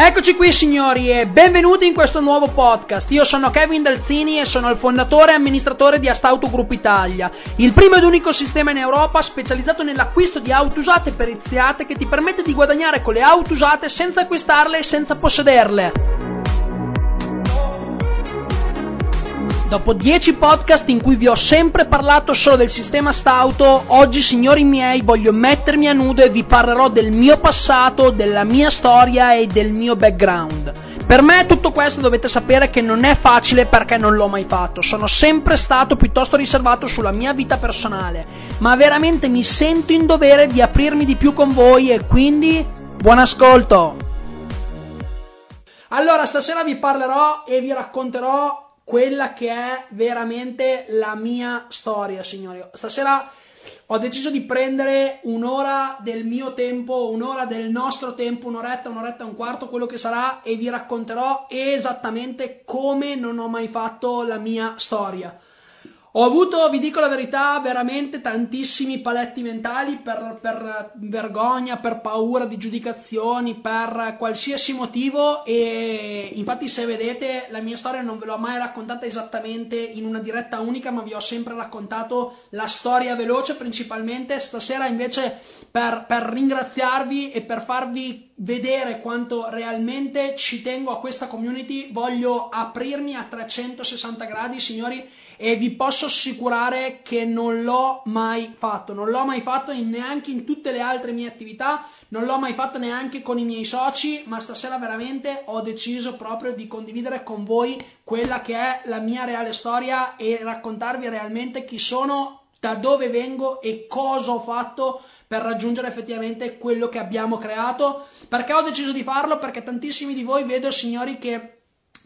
Eccoci qui signori e benvenuti in questo nuovo podcast. Io sono Kevin Dalzini e sono il fondatore e amministratore di Astauto Group Italia, il primo ed unico sistema in Europa specializzato nell'acquisto di auto usate periziate che ti permette di guadagnare con le auto usate senza acquistarle e senza possederle. Dopo 10 podcast in cui vi ho sempre parlato solo del sistema Stauto, oggi signori miei voglio mettermi a nudo e vi parlerò del mio passato, della mia storia e del mio background. Per me tutto questo dovete sapere che non è facile perché non l'ho mai fatto, sono sempre stato piuttosto riservato sulla mia vita personale, ma veramente mi sento in dovere di aprirmi di più con voi e quindi buon ascolto! Allora, stasera vi parlerò e vi racconterò quella che è veramente la mia storia, signori. Stasera ho deciso di prendere un'ora del mio tempo, un'ora del nostro tempo, un'oretta, un'oretta e un quarto, quello che sarà, e vi racconterò esattamente come non ho mai fatto la mia storia. Ho avuto, vi dico la verità, veramente tantissimi paletti mentali per, per, vergogna, per paura di giudicazioni, per qualsiasi motivo e infatti se vedete la mia storia non ve l'ho mai raccontata esattamente in una diretta unica, ma vi ho sempre raccontato la storia veloce principalmente. Stasera invece per, per ringraziarvi e per farvi vedere quanto realmente ci tengo a questa community, voglio aprirmi a 360 gradi, signori e vi posso assicurare che non l'ho mai fatto, non l'ho mai fatto neanche in tutte le altre mie attività, non l'ho mai fatto neanche con i miei soci, ma stasera veramente ho deciso proprio di condividere con voi quella che è la mia reale storia e raccontarvi realmente chi sono, da dove vengo e cosa ho fatto per raggiungere effettivamente quello che abbiamo creato. Perché ho deciso di farlo? Perché tantissimi di voi vedo, signori, che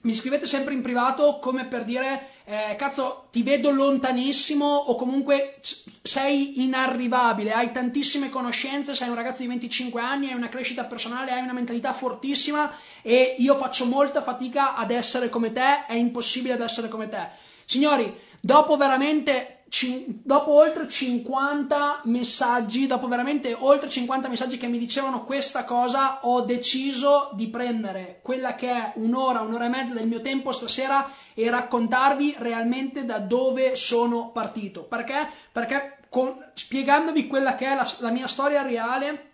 mi scrivete sempre in privato come per dire eh, cazzo ti vedo lontanissimo o comunque sei inarrivabile, hai tantissime conoscenze, sei un ragazzo di 25 anni, hai una crescita personale, hai una mentalità fortissima e io faccio molta fatica ad essere come te, è impossibile ad essere come te. Signori, dopo veramente dopo oltre 50 messaggi, dopo veramente oltre 50 messaggi che mi dicevano questa cosa, ho deciso di prendere quella che è un'ora, un'ora e mezza del mio tempo stasera e raccontarvi realmente da dove sono partito. Perché? Perché con, spiegandovi quella che è la, la mia storia reale,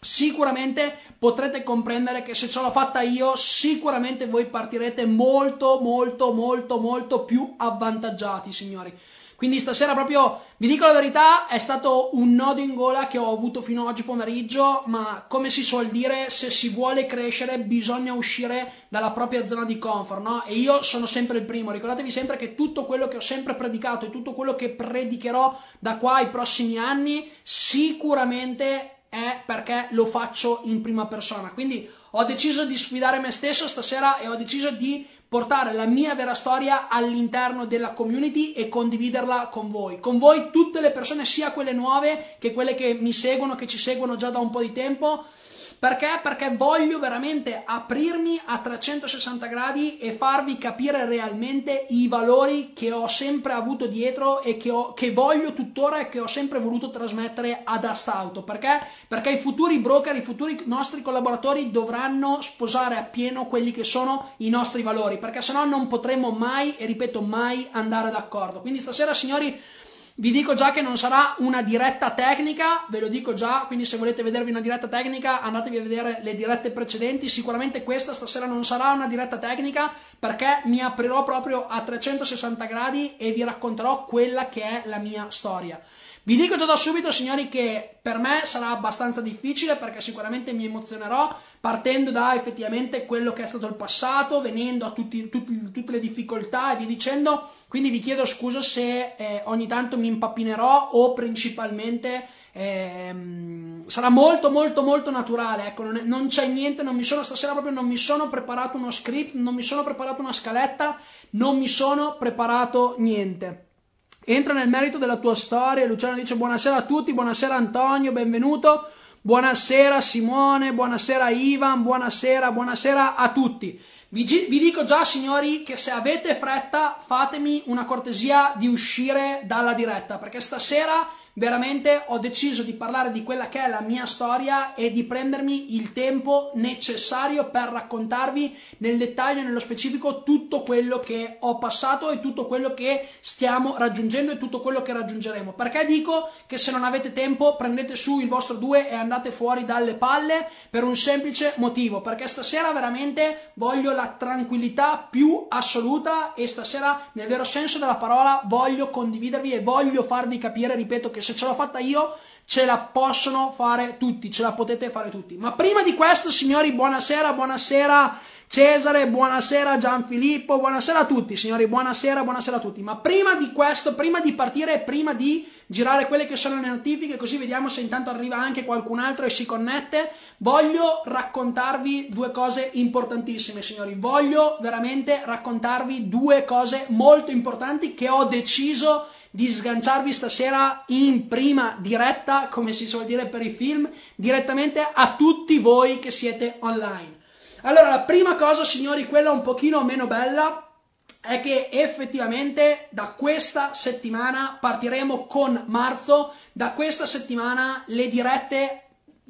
sicuramente potrete comprendere che se ce l'ho fatta io, sicuramente voi partirete molto, molto, molto, molto più avvantaggiati, signori. Quindi stasera proprio, vi dico la verità, è stato un nodo in gola che ho avuto fino ad oggi pomeriggio, ma come si suol dire, se si vuole crescere bisogna uscire dalla propria zona di comfort, no? E io sono sempre il primo, ricordatevi sempre che tutto quello che ho sempre predicato e tutto quello che predicherò da qua ai prossimi anni sicuramente è perché lo faccio in prima persona. Quindi ho deciso di sfidare me stesso stasera e ho deciso di portare la mia vera storia all'interno della community e condividerla con voi. Con voi tutte le persone, sia quelle nuove che quelle che mi seguono, che ci seguono già da un po' di tempo. Perché? Perché voglio veramente aprirmi a 360 gradi e farvi capire realmente i valori che ho sempre avuto dietro e che, ho, che voglio tuttora e che ho sempre voluto trasmettere ad Astauto. Perché? Perché i futuri broker, i futuri nostri collaboratori dovranno sposare appieno quelli che sono i nostri valori, perché sennò non potremo mai, e ripeto mai, andare d'accordo. Quindi stasera, signori, vi dico già che non sarà una diretta tecnica, ve lo dico già, quindi se volete vedervi una diretta tecnica andatevi a vedere le dirette precedenti, sicuramente questa stasera non sarà una diretta tecnica perché mi aprirò proprio a 360 gradi e vi racconterò quella che è la mia storia. Vi dico già da subito, signori, che per me sarà abbastanza difficile perché sicuramente mi emozionerò partendo da effettivamente quello che è stato il passato, venendo a tutti, tutti, tutte le difficoltà e via dicendo. Quindi vi chiedo scusa se eh, ogni tanto mi impappinerò o principalmente ehm, sarà molto molto molto naturale. Ecco, non, è, non c'è niente, non mi sono stasera proprio non mi sono preparato uno script, non mi sono preparato una scaletta, non mi sono preparato niente. Entra nel merito della tua storia. Luciano dice buonasera a tutti, buonasera Antonio, benvenuto. Buonasera Simone, buonasera Ivan, buonasera, buonasera a tutti. Vi, vi, dico già, signori, che se avete fretta, fatemi una cortesia di uscire dalla diretta, perché stasera veramente ho deciso di parlare di quella che è la mia storia e di prendermi il tempo necessario per raccontarvi nel dettaglio nello specifico tutto quello che ho passato e tutto quello che stiamo raggiungendo e tutto quello che raggiungeremo. Perché dico che se non avete tempo prendete su il vostro 2 e andate fuori dalle palle per un semplice motivo, perché stasera veramente voglio la tranquillità più assoluta e stasera nel vero senso della parola voglio condividervi e voglio farvi capire, ripeto, che se ce l'ho fatta io, ce la possono fare tutti, ce la potete fare tutti. Ma prima di questo, signori, buonasera, buonasera Cesare, buonasera Gianfilippo, buonasera a tutti, signori, buonasera, buonasera a tutti. Ma prima di questo, prima di partire, prima di girare quelle che sono le notifiche, così vediamo se intanto arriva anche qualcun altro e si connette, voglio raccontarvi due cose importantissime, signori. Voglio veramente raccontarvi due cose molto importanti che ho deciso di sganciarvi stasera in prima diretta, come si suol dire per i film, direttamente a tutti voi che siete online. Allora, la prima cosa, signori, quella un pochino meno bella, è che effettivamente da questa settimana partiremo con marzo, da questa settimana le dirette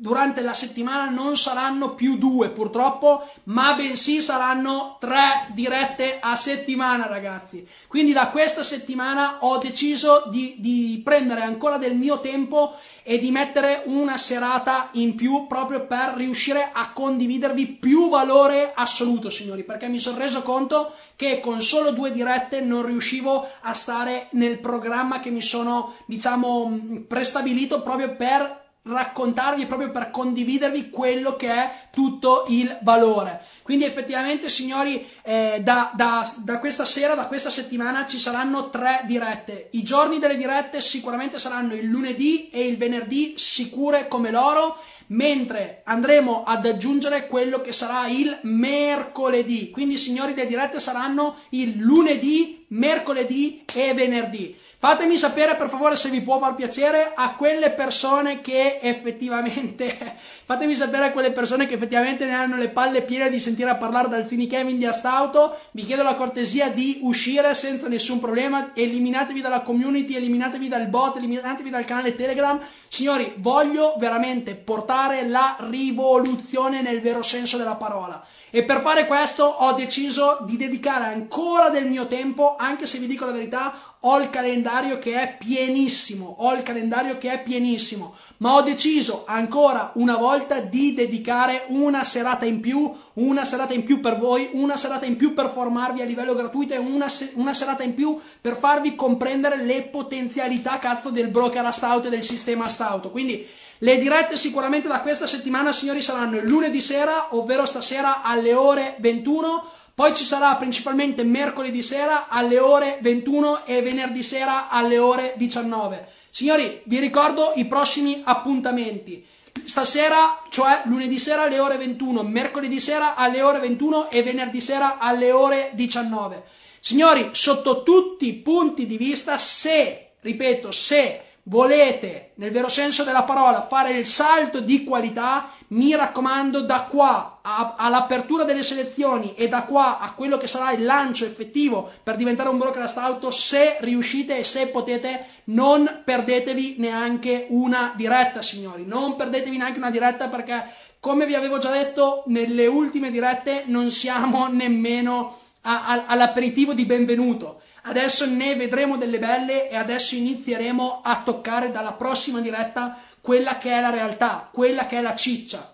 durante la settimana non saranno più due purtroppo, ma bensì saranno tre dirette a settimana ragazzi. Quindi da questa settimana ho deciso di, di prendere ancora del mio tempo e di mettere una serata in più proprio per riuscire a condividervi più valore assoluto signori, perché mi sono reso conto che con solo due dirette non riuscivo a stare nel programma che mi sono diciamo prestabilito proprio per raccontarvi proprio per condividervi quello che è tutto il valore. Quindi effettivamente signori eh, da, da, da, questa sera, da questa settimana ci saranno tre dirette. I giorni delle dirette sicuramente saranno il lunedì e il venerdì sicure come loro, mentre andremo ad aggiungere quello che sarà il mercoledì. Quindi signori le dirette saranno il lunedì, mercoledì e venerdì. Fatemi sapere per favore se vi può far piacere a quelle persone che effettivamente fatemi sapere a quelle persone che effettivamente ne hanno le palle piene di sentire parlare dal Zini Kevin di Astauto. Vi chiedo la cortesia di uscire senza nessun problema. Eliminatevi dalla community, eliminatevi dal bot, eliminatevi dal canale Telegram. Signori, voglio veramente portare la rivoluzione nel vero senso della parola. E per fare questo ho deciso di dedicare ancora del mio tempo, anche se vi dico la verità, ho il calendario che è pienissimo, ho il calendario che è pienissimo, ma ho deciso ancora una volta di dedicare una serata in più, una serata in più per voi, una serata in più per formarvi a livello gratuito e una, una serata in più per farvi comprendere le potenzialità cazzo del broker Astauto e del sistema Astauto. Quindi le dirette sicuramente da questa settimana, signori, saranno il lunedì sera, ovvero stasera alle ore 21. Poi ci sarà principalmente mercoledì sera alle ore 21 e venerdì sera alle ore 19. Signori, vi ricordo i prossimi appuntamenti. Stasera, cioè lunedì sera alle ore 21, mercoledì sera alle ore 21 e venerdì sera alle ore 19. Signori, sotto tutti i punti di vista, se, ripeto, se volete, nel vero senso della parola, fare il salto di qualità, mi raccomando, da qua a, all'apertura delle selezioni e da qua a quello che sarà il lancio effettivo per diventare un broadcast auto, se riuscite e se potete, non perdetevi neanche una diretta, signori. Non perdetevi neanche una diretta perché, come vi avevo già detto, nelle ultime dirette non siamo nemmeno a, a, all'aperitivo di benvenuto Adesso ne vedremo delle belle e adesso inizieremo a toccare dalla prossima diretta quella che è la realtà, quella che è la ciccia.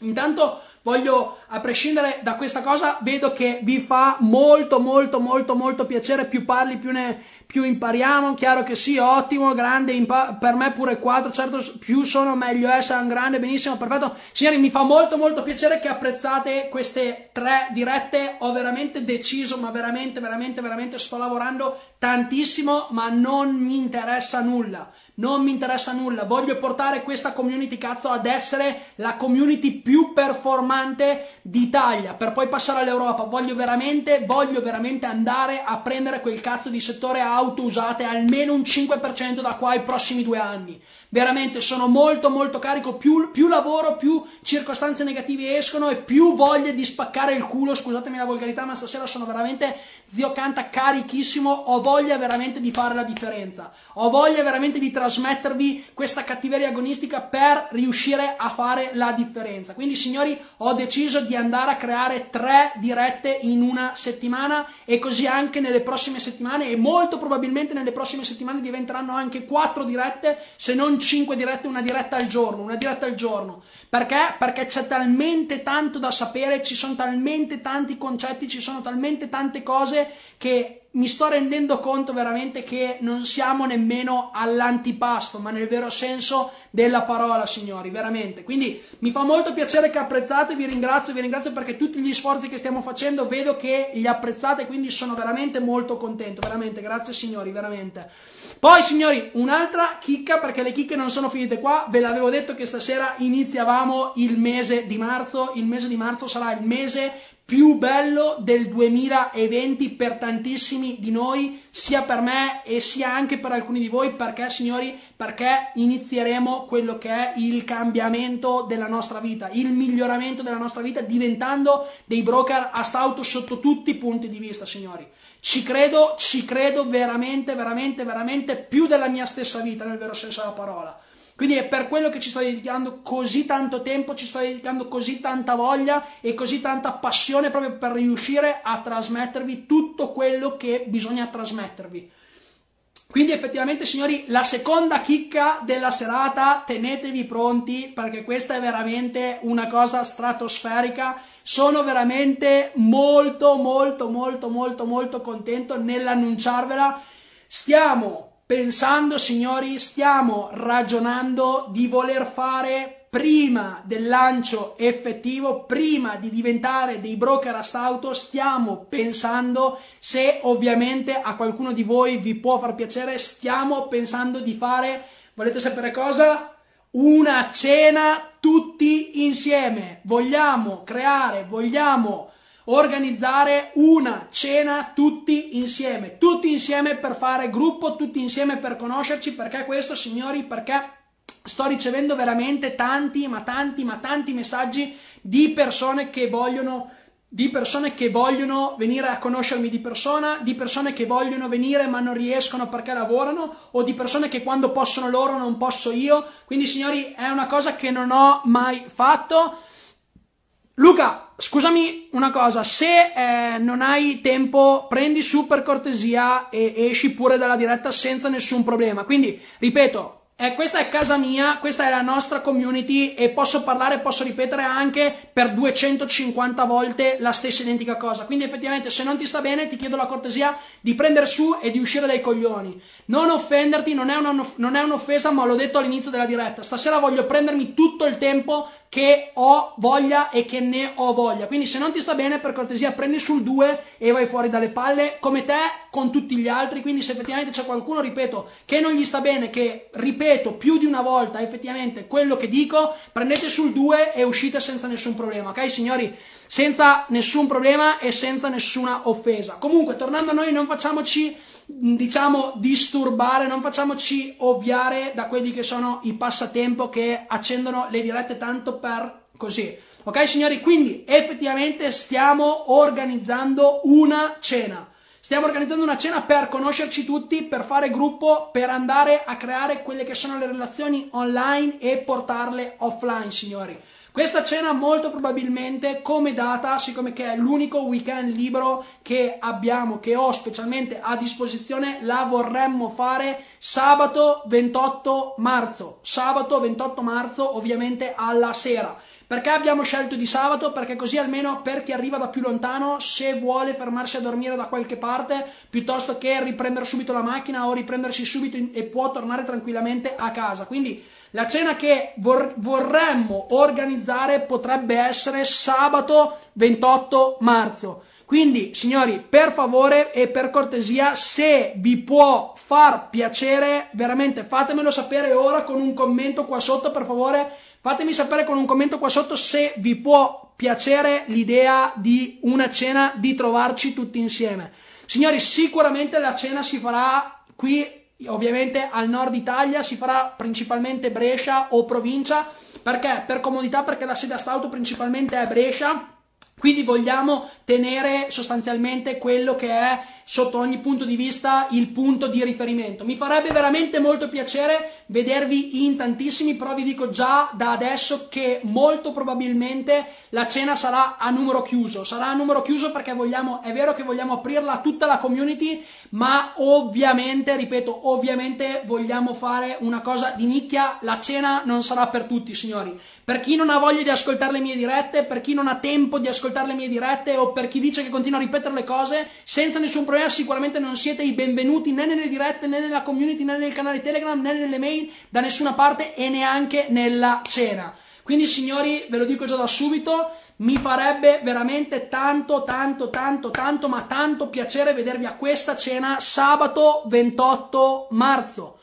Intanto voglio, a prescindere da questa cosa, vedo che vi fa molto molto molto molto piacere, più parli più ne, più impariamo, chiaro che sì, ottimo, grande, impa- per me pure 4, certo più sono meglio essere un grande, benissimo, perfetto. Signori, mi fa molto molto piacere che apprezzate queste tre dirette, ho veramente deciso, ma veramente, veramente, veramente sto lavorando tantissimo, ma non mi interessa nulla non mi interessa nulla, voglio portare questa community cazzo ad essere la community più performante d'Italia per poi passare all'Europa. Voglio veramente, voglio veramente andare a prendere quel cazzo di settore auto usate almeno un 5% da qua ai prossimi due anni. Veramente sono molto molto carico, più, più, lavoro, più circostanze negative escono e più voglia di spaccare il culo, scusatemi la volgarità, ma stasera sono veramente zio canta carichissimo, ho voglia veramente di fare la differenza, ho voglia veramente di trasmettervi questa cattiveria agonistica per riuscire a fare la differenza. Quindi signori, ho deciso di andare a creare tre dirette in una settimana e così anche nelle prossime settimane e molto probabilmente nelle prossime settimane diventeranno anche quattro dirette, se non cinque dirette, una diretta al giorno, una diretta al giorno. Perché? Perché c'è talmente tanto da sapere, ci sono talmente tanti concetti, ci sono talmente tante cose che mi sto rendendo conto veramente che non siamo nemmeno all'antipasto, ma nel vero senso della parola, signori, veramente. Quindi mi fa molto piacere che apprezzate, vi ringrazio, vi ringrazio perché tutti gli sforzi che stiamo facendo vedo che li apprezzate, quindi sono veramente molto contento, veramente, grazie signori, veramente. Poi, signori, un'altra chicca, perché le chicche non sono finite qua, ve l'avevo detto che stasera iniziavamo il mese di marzo, il mese di marzo sarà il mese più bello del 2020 per tantissimi di noi, sia per me e sia anche per alcuni di voi, perché signori, perché inizieremo quello che è il cambiamento della nostra vita, il miglioramento della nostra vita diventando dei broker a stauto sotto tutti i punti di vista, signori. Ci credo, ci credo veramente, veramente, veramente più della mia stessa vita, nel vero senso della parola. Quindi è per quello che ci sto dedicando così tanto tempo, ci sto dedicando così tanta voglia e così tanta passione proprio per riuscire a trasmettervi tutto quello che bisogna trasmettervi. Quindi effettivamente signori, la seconda chicca della serata, tenetevi pronti perché questa è veramente una cosa stratosferica. Sono veramente molto molto molto molto molto contento nell'annunciarvela. Stiamo pensando, signori, stiamo ragionando di voler fare prima del lancio effettivo, prima di diventare dei broker a stauto, stiamo pensando se ovviamente a qualcuno di voi vi può far piacere, stiamo pensando di fare, volete sapere cosa? Una cena tutti insieme. Vogliamo creare, vogliamo organizzare una cena tutti insieme, tutti insieme per fare gruppo, tutti insieme per conoscerci, perché questo, signori, perché sto ricevendo veramente tanti, ma tanti, ma tanti messaggi di persone che vogliono di persone che vogliono venire a conoscermi di persona, di persone che vogliono venire ma non riescono perché lavorano, o di persone che quando possono loro non posso io. Quindi, signori, è una cosa che non ho mai fatto. Luca, scusami una cosa, se eh, non hai tempo, prendi su per cortesia e esci pure dalla diretta senza nessun problema. Quindi, ripeto, eh, questa è casa mia, questa è la nostra community e posso parlare, posso ripetere anche per 250 volte la stessa identica cosa. Quindi effettivamente se non ti sta bene ti chiedo la cortesia di prendere su e di uscire dai coglioni. Non offenderti, non è, una, non è un'offesa, ma l'ho detto all'inizio della diretta. Stasera voglio prendermi tutto il tempo che ho voglia e che ne ho voglia. Quindi se non ti sta bene, per cortesia, prendi sul 2 e vai fuori dalle palle come te con tutti gli altri. Quindi se effettivamente c'è qualcuno, ripeto, che non gli sta bene, che ripeto più di una volta effettivamente quello che dico, prendete sul 2 e uscite senza nessun problema. Ok, signori? Senza nessun problema e senza nessuna offesa. Comunque, tornando a noi, non facciamoci diciamo disturbare, non facciamoci ovviare da quelli che sono i passatempo che accendono le dirette tanto per così. Ok signori, quindi effettivamente stiamo organizzando una cena. Stiamo organizzando una cena per conoscerci tutti, per fare gruppo, per andare a creare quelle che sono le relazioni online e portarle offline, signori. Questa cena molto probabilmente come data, siccome che è l'unico weekend libero che abbiamo, che ho specialmente a disposizione, la vorremmo fare sabato 28 marzo. Sabato 28 marzo ovviamente alla sera. Perché abbiamo scelto di sabato? Perché così almeno per chi arriva da più lontano, se vuole fermarsi a dormire da qualche parte, piuttosto che riprendere subito la macchina o riprendersi subito in, e può tornare tranquillamente a casa. Quindi la cena che vor- vorremmo organizzare potrebbe essere sabato 28 marzo. Quindi, signori, per favore e per cortesia, se vi può far piacere, veramente fatemelo sapere ora con un commento qua sotto, per favore. Fatemi sapere con un commento qua sotto se vi può piacere l'idea di una cena, di trovarci tutti insieme. Signori, sicuramente la cena si farà qui ovviamente al nord Italia si farà principalmente Brescia o provincia, perché? Per comodità, perché la sede a Stauto principalmente è Brescia, quindi vogliamo tenere sostanzialmente quello che è sotto ogni punto di vista il punto di riferimento. Mi farebbe veramente molto piacere vedervi in tantissimi, però vi dico già da adesso che molto probabilmente la cena sarà a numero chiuso. Sarà a numero chiuso perché vogliamo, è vero che vogliamo aprirla a tutta la community, ma ovviamente, ripeto, ovviamente vogliamo fare una cosa di nicchia. La cena non sarà per tutti, signori. Per chi non ha voglia di ascoltare le mie dirette, per chi non ha tempo di ascoltare le mie dirette o per chi dice che continua a ripetere le cose, senza nessun problema sicuramente non siete i benvenuti né nelle dirette né nella community né nel canale Telegram né nelle mail da nessuna parte e neanche nella cena. Quindi signori, ve lo dico già da subito, mi farebbe veramente tanto, tanto, tanto, tanto, ma tanto piacere vedervi a questa cena sabato 28 marzo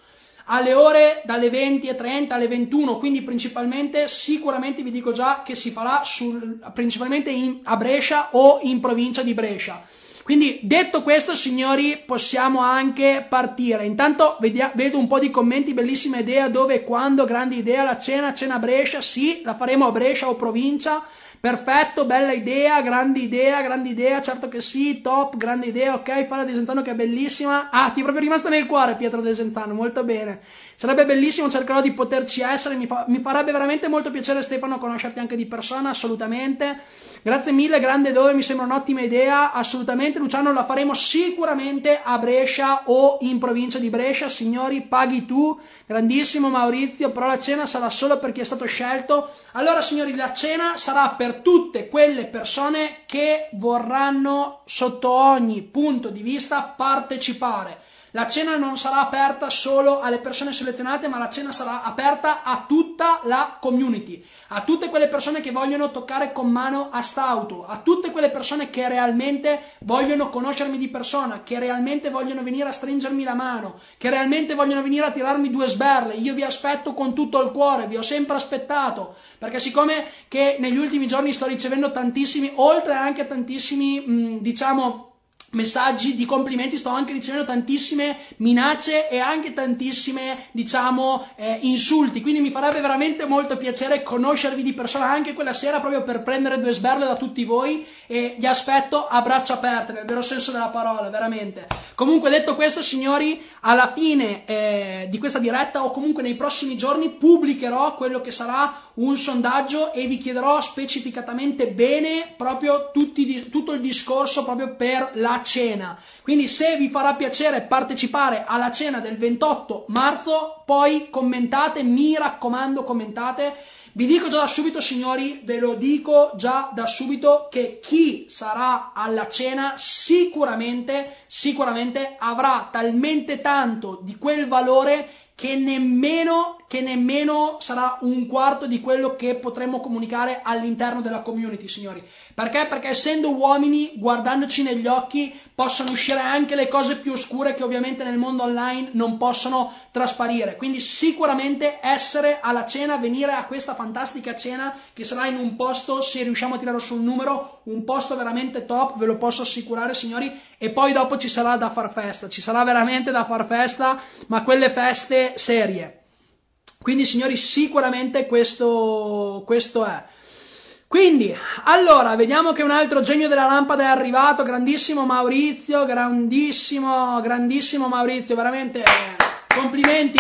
alle ore dalle 20.30 alle 21, quindi principalmente, sicuramente vi dico già che si farà sul, principalmente in, a Brescia o in provincia di Brescia. Quindi detto questo, signori, possiamo anche partire. Intanto vedia, vedo un po' di commenti, bellissima idea, dove e quando, grande idea, la cena, cena a Brescia, sì, la faremo a Brescia o provincia. Perfetto, bella idea, grande idea, grande idea, certo che sì, top, grande idea, ok, fare Desentano che è bellissima. Ah, ti è proprio rimasta nel cuore Pietro Desentano, molto bene. Sarebbe bellissimo, cercherò di poterci essere, mi, fa, mi, farebbe veramente molto piacere Stefano conoscerti anche di persona, assolutamente. Grazie mille, grande dove, mi sembra un'ottima idea, assolutamente. Luciano la faremo sicuramente a Brescia o in provincia di Brescia, signori, paghi tu, grandissimo Maurizio, però la cena sarà solo per chi è stato scelto. Allora signori, la cena sarà per tutte quelle persone che vorranno sotto ogni punto di vista partecipare la cena non sarà aperta solo alle persone selezionate, ma la cena sarà aperta a tutta la community, a tutte quelle persone che vogliono toccare con mano a st'auto, a tutte quelle persone che realmente vogliono conoscermi di persona, che realmente vogliono venire a stringermi la mano, che realmente vogliono venire a tirarmi due sberle. Io vi aspetto con tutto il cuore, vi ho sempre aspettato, perché siccome che negli ultimi giorni sto ricevendo tantissimi, oltre anche tantissimi, diciamo, messaggi di complimenti, sto anche ricevendo tantissime minacce e anche tantissime, diciamo, eh, insulti. Quindi mi farebbe veramente molto piacere conoscervi di persona anche quella sera proprio per prendere due sberle da tutti voi e vi aspetto a braccia aperte, nel vero senso della parola, veramente. Comunque detto questo, signori, alla fine eh, di questa diretta o comunque nei prossimi giorni pubblicherò quello che sarà un sondaggio e vi chiederò specificatamente bene proprio tutti, tutto il discorso proprio per la cena. Quindi se vi farà piacere partecipare alla cena del 28 marzo, poi commentate, mi raccomando commentate. Vi dico già da subito, signori, ve lo dico già da subito che chi sarà alla cena sicuramente, sicuramente avrà talmente tanto di quel valore che nemmeno, che nemmeno sarà un quarto di quello che potremmo comunicare all'interno della community, signori. Perché? Perché essendo uomini, guardandoci negli occhi, possono uscire anche le cose più oscure che ovviamente nel mondo online non possono trasparire. Quindi sicuramente essere alla cena, venire a questa fantastica cena che sarà in un posto, se riusciamo a tirare sul numero, un posto veramente top, ve lo posso assicurare signori, e poi dopo ci sarà da far festa, ci sarà veramente da far festa, ma quelle feste serie. Quindi signori sicuramente questo, questo è. Quindi, allora, vediamo che un altro genio della lampada è arrivato, grandissimo Maurizio, grandissimo, grandissimo Maurizio, veramente complimenti,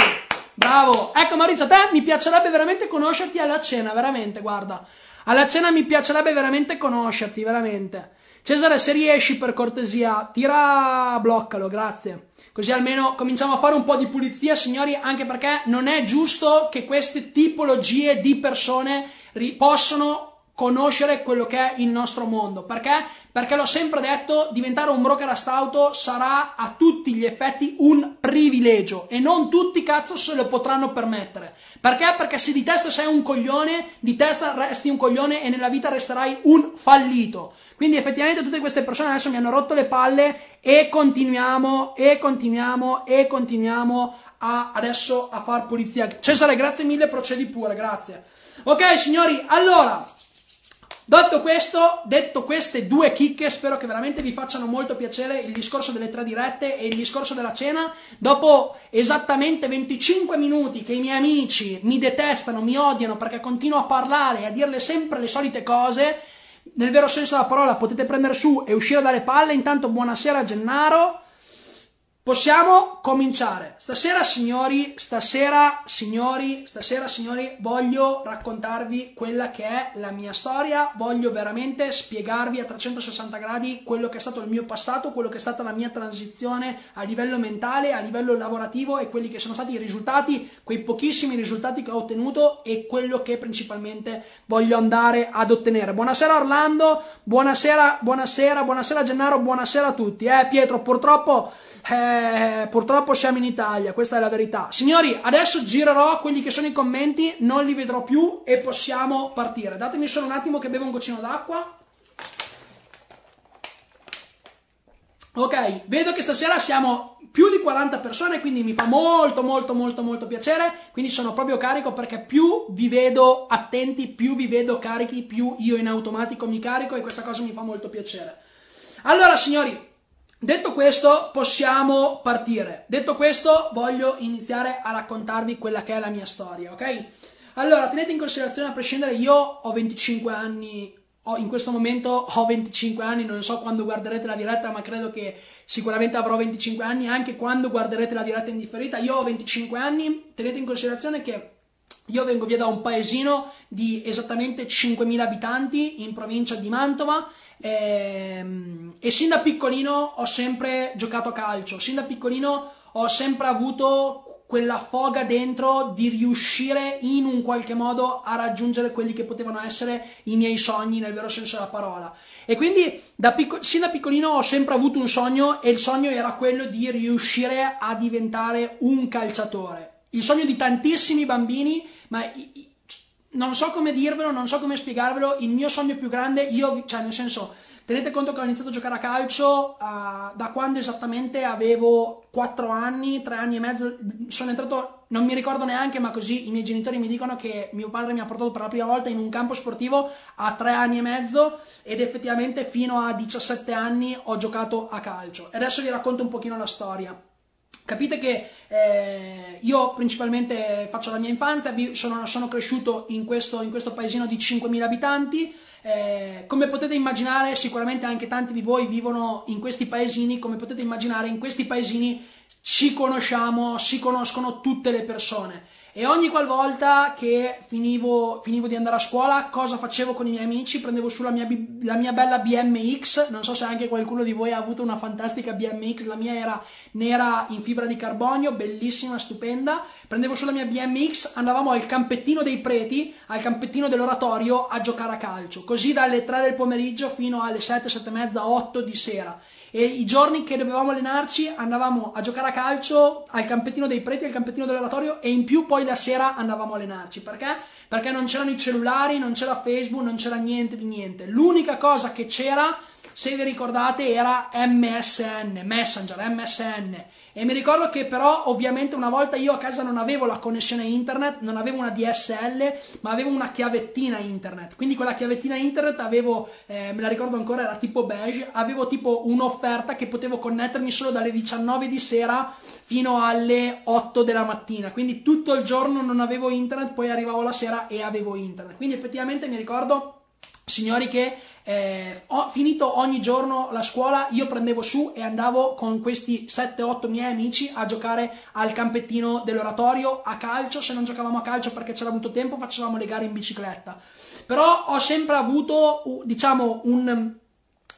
bravo. Ecco Maurizio, a te mi piacerebbe veramente conoscerti alla cena, veramente, guarda. Alla cena mi piacerebbe veramente conoscerti, veramente. Cesare, se riesci per cortesia, tira, bloccalo, grazie. Così almeno cominciamo a fare un po' di pulizia, signori, anche perché non è giusto che queste tipologie di persone possono conoscere quello che è il nostro mondo. Perché? Perché l'ho sempre detto, diventare un broker a stauto sarà a tutti gli effetti un privilegio e non tutti cazzo se lo potranno permettere. Perché? Perché se di testa sei un coglione, di testa resti un coglione e nella vita resterai un fallito. Quindi effettivamente tutte queste persone adesso mi hanno rotto le palle e continuiamo e continuiamo e continuiamo a, adesso a far pulizia. Cesare, grazie mille, procedi pure, grazie. Ok signori, allora Detto questo, detto queste due chicche, spero che veramente vi facciano molto piacere il discorso delle tre dirette e il discorso della cena. Dopo esattamente 25 minuti che i miei amici mi detestano, mi odiano perché continuo a parlare e a dirle sempre le solite cose, nel vero senso della parola potete prendere su e uscire dalle palle. Intanto buonasera Gennaro. Possiamo cominciare. Stasera, signori, stasera, signori, stasera, signori, voglio raccontarvi quella che è la mia storia. Voglio veramente spiegarvi a 360 gradi quello che è stato il mio passato, quello che è stata la mia transizione a livello mentale, a livello lavorativo e quelli che sono stati i risultati, quei pochissimi risultati che ho ottenuto e quello che principalmente voglio andare ad ottenere. Buonasera Orlando, buonasera, buonasera, buonasera Gennaro, buonasera a tutti. Eh, Pietro, purtroppo eh, purtroppo siamo in Italia, questa è la verità. Signori, adesso girerò quelli che sono i commenti, non li vedrò più e possiamo partire. Datemi solo un attimo che bevo un goccino d'acqua. Ok, vedo che stasera siamo più di 40 persone, quindi mi fa molto molto molto molto piacere, quindi sono proprio carico perché più vi vedo attenti, più vi vedo carichi, più io in automatico mi carico e questa cosa mi fa molto piacere. Allora, signori, Detto questo, possiamo partire. Detto questo, voglio iniziare a raccontarvi quella che è la mia storia, ok? Allora, tenete in considerazione, a prescindere, io ho 25 anni, ho, in questo momento ho 25 anni, non so quando guarderete la diretta, ma credo che sicuramente avrò 25 anni anche quando guarderete la diretta indifferita. Io ho 25 anni, tenete in considerazione che io vengo via da un paesino di esattamente 5.000 abitanti in provincia di Mantova e, ehm, e sin da piccolino ho sempre giocato a calcio, sin da piccolino ho sempre avuto quella foga dentro di riuscire in un qualche modo a raggiungere quelli che potevano essere i miei sogni nel vero senso della parola. E quindi da picco- sin da piccolino ho sempre avuto un sogno e il sogno era quello di riuscire a diventare un calciatore. Il sogno di tantissimi bambini, ma non so come dirvelo, non so come spiegarvelo, il mio sogno più grande, io, cioè nel senso, tenete conto che ho iniziato a giocare a calcio uh, da quando esattamente avevo 4 anni, 3 anni e mezzo, sono entrato, non mi ricordo neanche, ma così i miei genitori mi dicono che mio padre mi ha portato per la prima volta in un campo sportivo a 3 anni e mezzo ed effettivamente fino a 17 anni ho giocato a calcio. E adesso vi racconto un pochino la storia. Capite che eh, io principalmente faccio la mia infanzia, sono, sono cresciuto in questo, in questo, paesino di 5.000 abitanti. Eh, come potete immaginare, sicuramente anche tanti di voi vivono in questi paesini. Come potete immaginare, in questi paesini ci conosciamo, si conoscono tutte le persone. E ogni qualvolta che finivo, finivo, di andare a scuola, cosa facevo con i miei amici? Prendevo su la mia, la mia, bella BMX, non so se anche qualcuno di voi ha avuto una fantastica BMX, la mia era nera in fibra di carbonio, bellissima, stupenda. Prendevo su la mia BMX, andavamo al campettino dei preti, al campettino dell'oratorio a giocare a calcio, così dalle 3 del pomeriggio fino alle 7, 7 e mezza, 8 di sera e i giorni che dovevamo allenarci andavamo a giocare a calcio al campettino dei preti, al campettino dell'oratorio e in più poi la sera andavamo a allenarci. Perché? Perché non c'erano i cellulari, non c'era Facebook, non c'era niente di niente. L'unica cosa che c'era, se vi ricordate, era MSN, Messenger, MSN e mi ricordo che però ovviamente una volta io a casa non avevo la connessione internet, non avevo una DSL, ma avevo una chiavettina internet. Quindi quella chiavettina internet avevo, eh, me la ricordo ancora, era tipo beige, avevo tipo un'offerta che potevo connettermi solo dalle 19 di sera fino alle 8 della mattina. Quindi tutto il giorno non avevo internet, poi arrivavo la sera e avevo internet. Quindi effettivamente mi ricordo signori che eh, ho finito ogni giorno la scuola, io prendevo su e andavo con questi 7-8 miei amici a giocare al campettino dell'oratorio a calcio. Se non giocavamo a calcio perché c'era avuto tempo, facevamo le gare in bicicletta. Però ho sempre avuto, diciamo, un,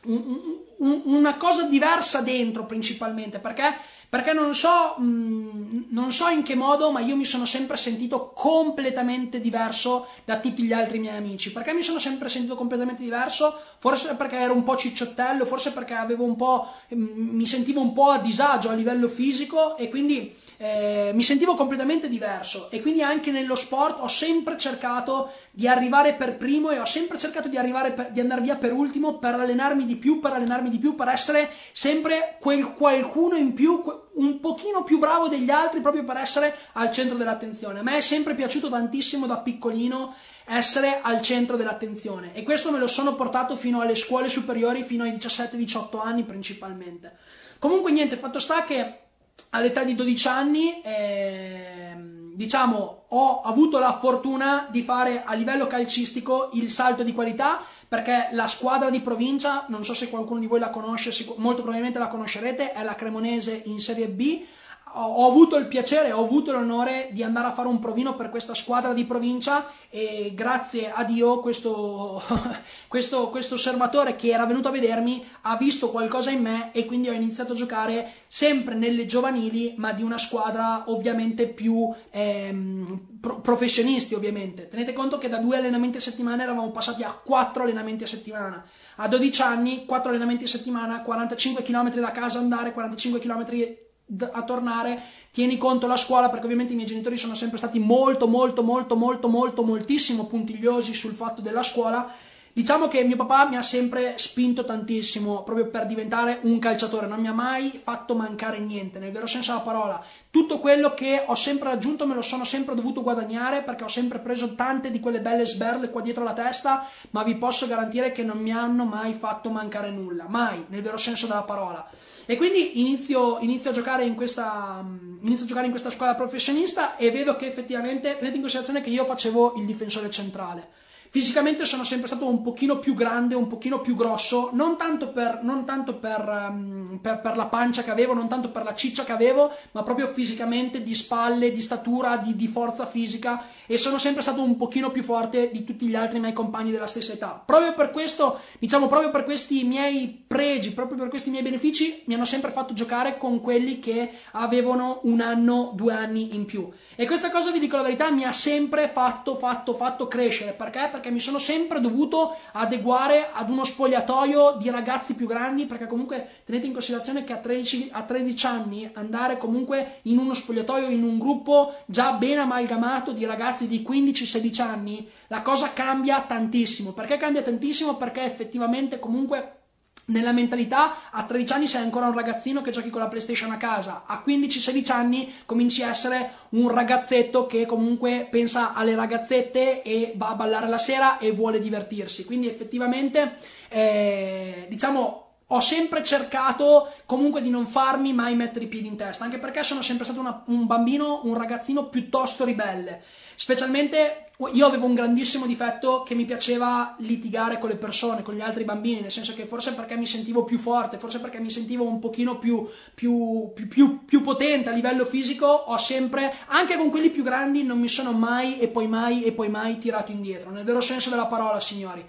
un, un, una cosa diversa dentro principalmente perché perché non so, mh, mm, non so in che modo, ma io mi sono sempre sentito completamente diverso da tutti gli altri miei amici. Perché mi sono sempre sentito completamente diverso? Forse perché ero un po' cicciottello, forse perché avevo un po', mh, mm, mi sentivo un po' a disagio a livello fisico e quindi eh, mi sentivo completamente diverso e quindi anche nello sport ho sempre cercato di arrivare per primo e ho sempre cercato di, per, di andare via per ultimo per allenarmi di più, per allenarmi di più, per essere sempre quel qualcuno in più, un pochino più bravo degli altri proprio per essere al centro dell'attenzione. A me è sempre piaciuto tantissimo da piccolino essere al centro dell'attenzione e questo me lo sono portato fino alle scuole superiori, fino ai 17-18 anni principalmente. Comunque niente, fatto sta che all'età di 12 anni eh, diciamo ho avuto la fortuna di fare a livello calcistico il salto di qualità perché la squadra di provincia, non so se qualcuno di voi la conosce, molto probabilmente la conoscerete, è la Cremonese in Serie B ho avuto il piacere, ho avuto l'onore di andare a fare un provino per questa squadra di provincia e grazie a Dio questo, questo, questo, osservatore che era venuto a vedermi ha visto qualcosa in me e quindi ho iniziato a giocare sempre nelle giovanili ma di una squadra ovviamente più ehm, pro- professionisti ovviamente. Tenete conto che da due allenamenti a settimana eravamo passati a quattro allenamenti a settimana. A 12 anni, 4 allenamenti a settimana, 45 km da casa andare, 45 km a tornare, tieni conto la scuola perché ovviamente i miei genitori sono sempre stati molto molto molto molto molto moltissimo puntigliosi sul fatto della scuola Diciamo che mio papà mi ha sempre spinto tantissimo proprio per diventare un calciatore, non mi ha mai fatto mancare niente, nel vero senso della parola. Tutto quello che ho sempre raggiunto me lo sono sempre dovuto guadagnare perché ho sempre preso tante di quelle belle sberle qua dietro la testa, ma vi posso garantire che non mi hanno mai fatto mancare nulla, mai, nel vero senso della parola. E quindi inizio, inizio, a, giocare questa, inizio a giocare in questa squadra professionista e vedo che effettivamente, tenete in considerazione che io facevo il difensore centrale Fisicamente sono sempre stato un pochino più grande, un pochino più grosso, non tanto, per, non tanto per, um, per, per, la pancia che avevo, non tanto per la ciccia che avevo, ma proprio fisicamente, di spalle, di statura, di, di forza fisica e sono sempre stato un pochino più forte di tutti gli altri miei compagni della stessa età. Proprio per questo, diciamo, proprio per questi miei pregi, proprio per questi miei benefici, mi hanno sempre fatto giocare con quelli che avevano un anno, due anni in più. E questa cosa, vi dico la verità, mi ha sempre fatto, fatto, fatto crescere. Perché? Perché mi sono sempre dovuto adeguare ad uno spogliatoio di ragazzi più grandi, perché comunque tenete in considerazione che a 13, a 13 anni andare comunque in uno spogliatoio, in un gruppo già ben amalgamato di ragazzi di 15-16 anni, la cosa cambia tantissimo. Perché cambia tantissimo? Perché effettivamente comunque nella mentalità a 13 anni sei ancora un ragazzino che giochi con la PlayStation a casa, a 15-16 anni cominci a essere un ragazzetto che comunque pensa alle ragazzette e va a ballare la sera e vuole divertirsi. Quindi effettivamente eh, diciamo ho sempre cercato comunque di non farmi mai mettere i piedi in testa, anche perché sono sempre stato una, un bambino, un ragazzino piuttosto ribelle. Specialmente io avevo un grandissimo difetto che mi piaceva litigare con le persone, con gli altri bambini, nel senso che forse perché mi sentivo più forte, forse perché mi sentivo un pochino più, più, più, più potente a livello fisico, ho sempre, anche con quelli più grandi, non mi sono mai e poi mai e poi mai tirato indietro, nel vero senso della parola, signori.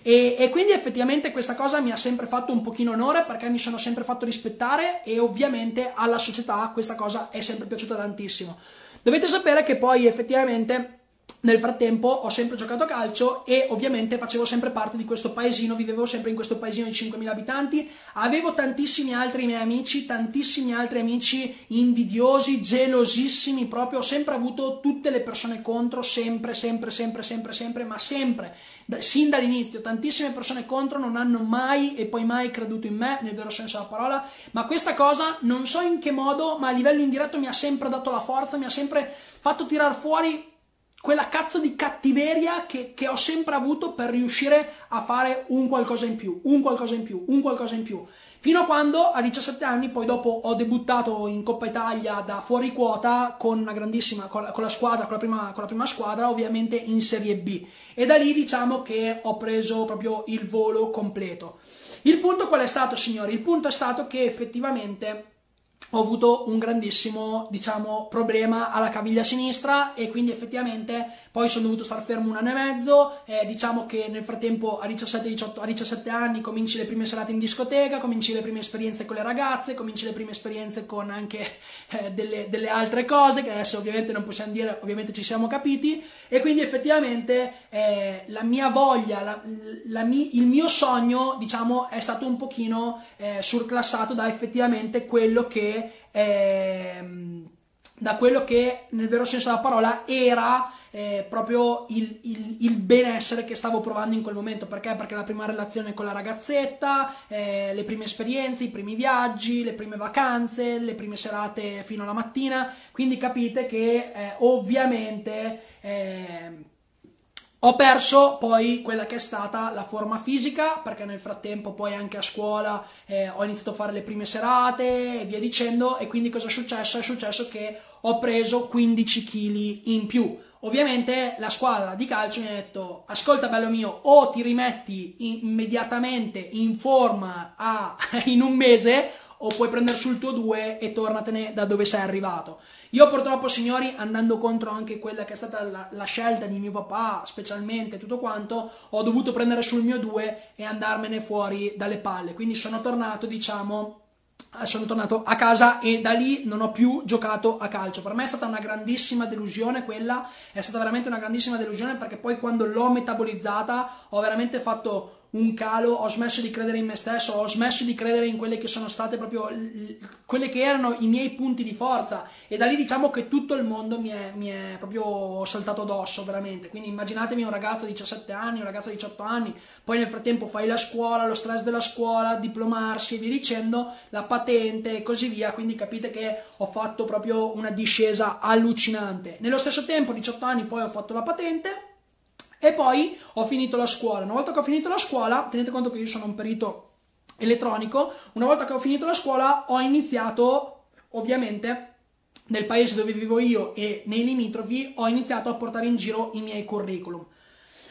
E, e, quindi effettivamente questa cosa mi ha sempre fatto un pochino onore perché mi sono sempre fatto rispettare e ovviamente alla società questa cosa è sempre piaciuta tantissimo. Dovete sapere che poi effettivamente nel frattempo ho sempre giocato a calcio e ovviamente facevo sempre parte di questo paesino, vivevo sempre in questo paesino di 5.000 abitanti, avevo tantissimi altri miei amici, tantissimi altri amici invidiosi, gelosissimi, proprio ho sempre avuto tutte le persone contro, sempre, sempre, sempre, sempre, sempre, ma sempre, sin dall'inizio, tantissime persone contro non hanno mai e poi mai creduto in me, nel vero senso della parola, ma questa cosa non so in che modo, ma a livello indiretto mi ha sempre dato la forza, mi ha sempre fatto tirar fuori quella cazzo di cattiveria che, che, ho sempre avuto per riuscire a fare un qualcosa in più, un qualcosa in più, un qualcosa in più. Fino a quando a 17 anni, poi dopo ho debuttato in Coppa Italia da fuori quota con una grandissima, con la, con la squadra, con la, prima, con la prima squadra, ovviamente in Serie B. E da lì diciamo che ho preso proprio il volo completo. Il punto qual è stato, signori? Il punto è stato che effettivamente ho avuto un grandissimo diciamo, problema alla caviglia sinistra e quindi effettivamente poi sono dovuto stare fermo un anno e mezzo. Eh, diciamo che nel frattempo a 17, 18, a 17 anni cominci le prime serate in discoteca cominci le prime esperienze con le ragazze cominci le prime esperienze con anche eh, delle, delle, altre cose che adesso ovviamente non possiamo dire ovviamente ci siamo capiti. E quindi effettivamente eh, la mia voglia la, la mi, il mio sogno diciamo è stato un pochino eh, surclassato da effettivamente quello che ehm, da quello che nel vero senso della parola era eh, proprio il, il, il, benessere che stavo provando in quel momento. Perché? Perché la prima relazione con la ragazzetta, eh, le prime esperienze, i primi viaggi, le prime vacanze, le prime serate fino alla mattina. Quindi capite che eh, ovviamente ehm, ho perso poi quella che è stata la forma fisica, perché nel frattempo poi anche a scuola eh, ho iniziato a fare le prime serate e via dicendo, e quindi cosa è successo? È successo che ho preso 15 kg in più. Ovviamente la squadra di calcio mi ha detto: Ascolta, bello mio, o ti rimetti immediatamente in forma a, in un mese, o puoi prendere sul tuo 2 e tornatene da dove sei arrivato. Io purtroppo, signori, andando contro anche quella che è stata la, la, scelta di mio papà, specialmente tutto quanto, ho dovuto prendere sul mio 2 e andarmene fuori dalle palle. Quindi sono tornato, diciamo, sono tornato a casa e da lì non ho più giocato a calcio. Per me è stata una grandissima delusione quella, è stata veramente una grandissima delusione perché poi quando l'ho metabolizzata ho veramente fatto un calo, ho smesso di credere in me stesso, ho smesso di credere in quelle che sono state proprio quelle che erano i miei punti di forza e da lì diciamo che tutto il mondo mi è, mi è proprio saltato addosso veramente. Quindi immaginatevi un ragazzo di 17 anni, un ragazzo di 18 anni, poi nel frattempo fai la scuola, lo stress della scuola, diplomarsi e via dicendo, la patente e così via, quindi capite che ho fatto proprio una discesa allucinante. Nello stesso tempo, 18 anni, poi ho fatto la patente e poi ho finito la scuola. Una volta che ho finito la scuola, tenete conto che io sono un perito elettronico, una volta che ho finito la scuola ho iniziato, ovviamente, nel paese dove vivo io e nei limitrofi, ho iniziato a portare in giro i miei curriculum.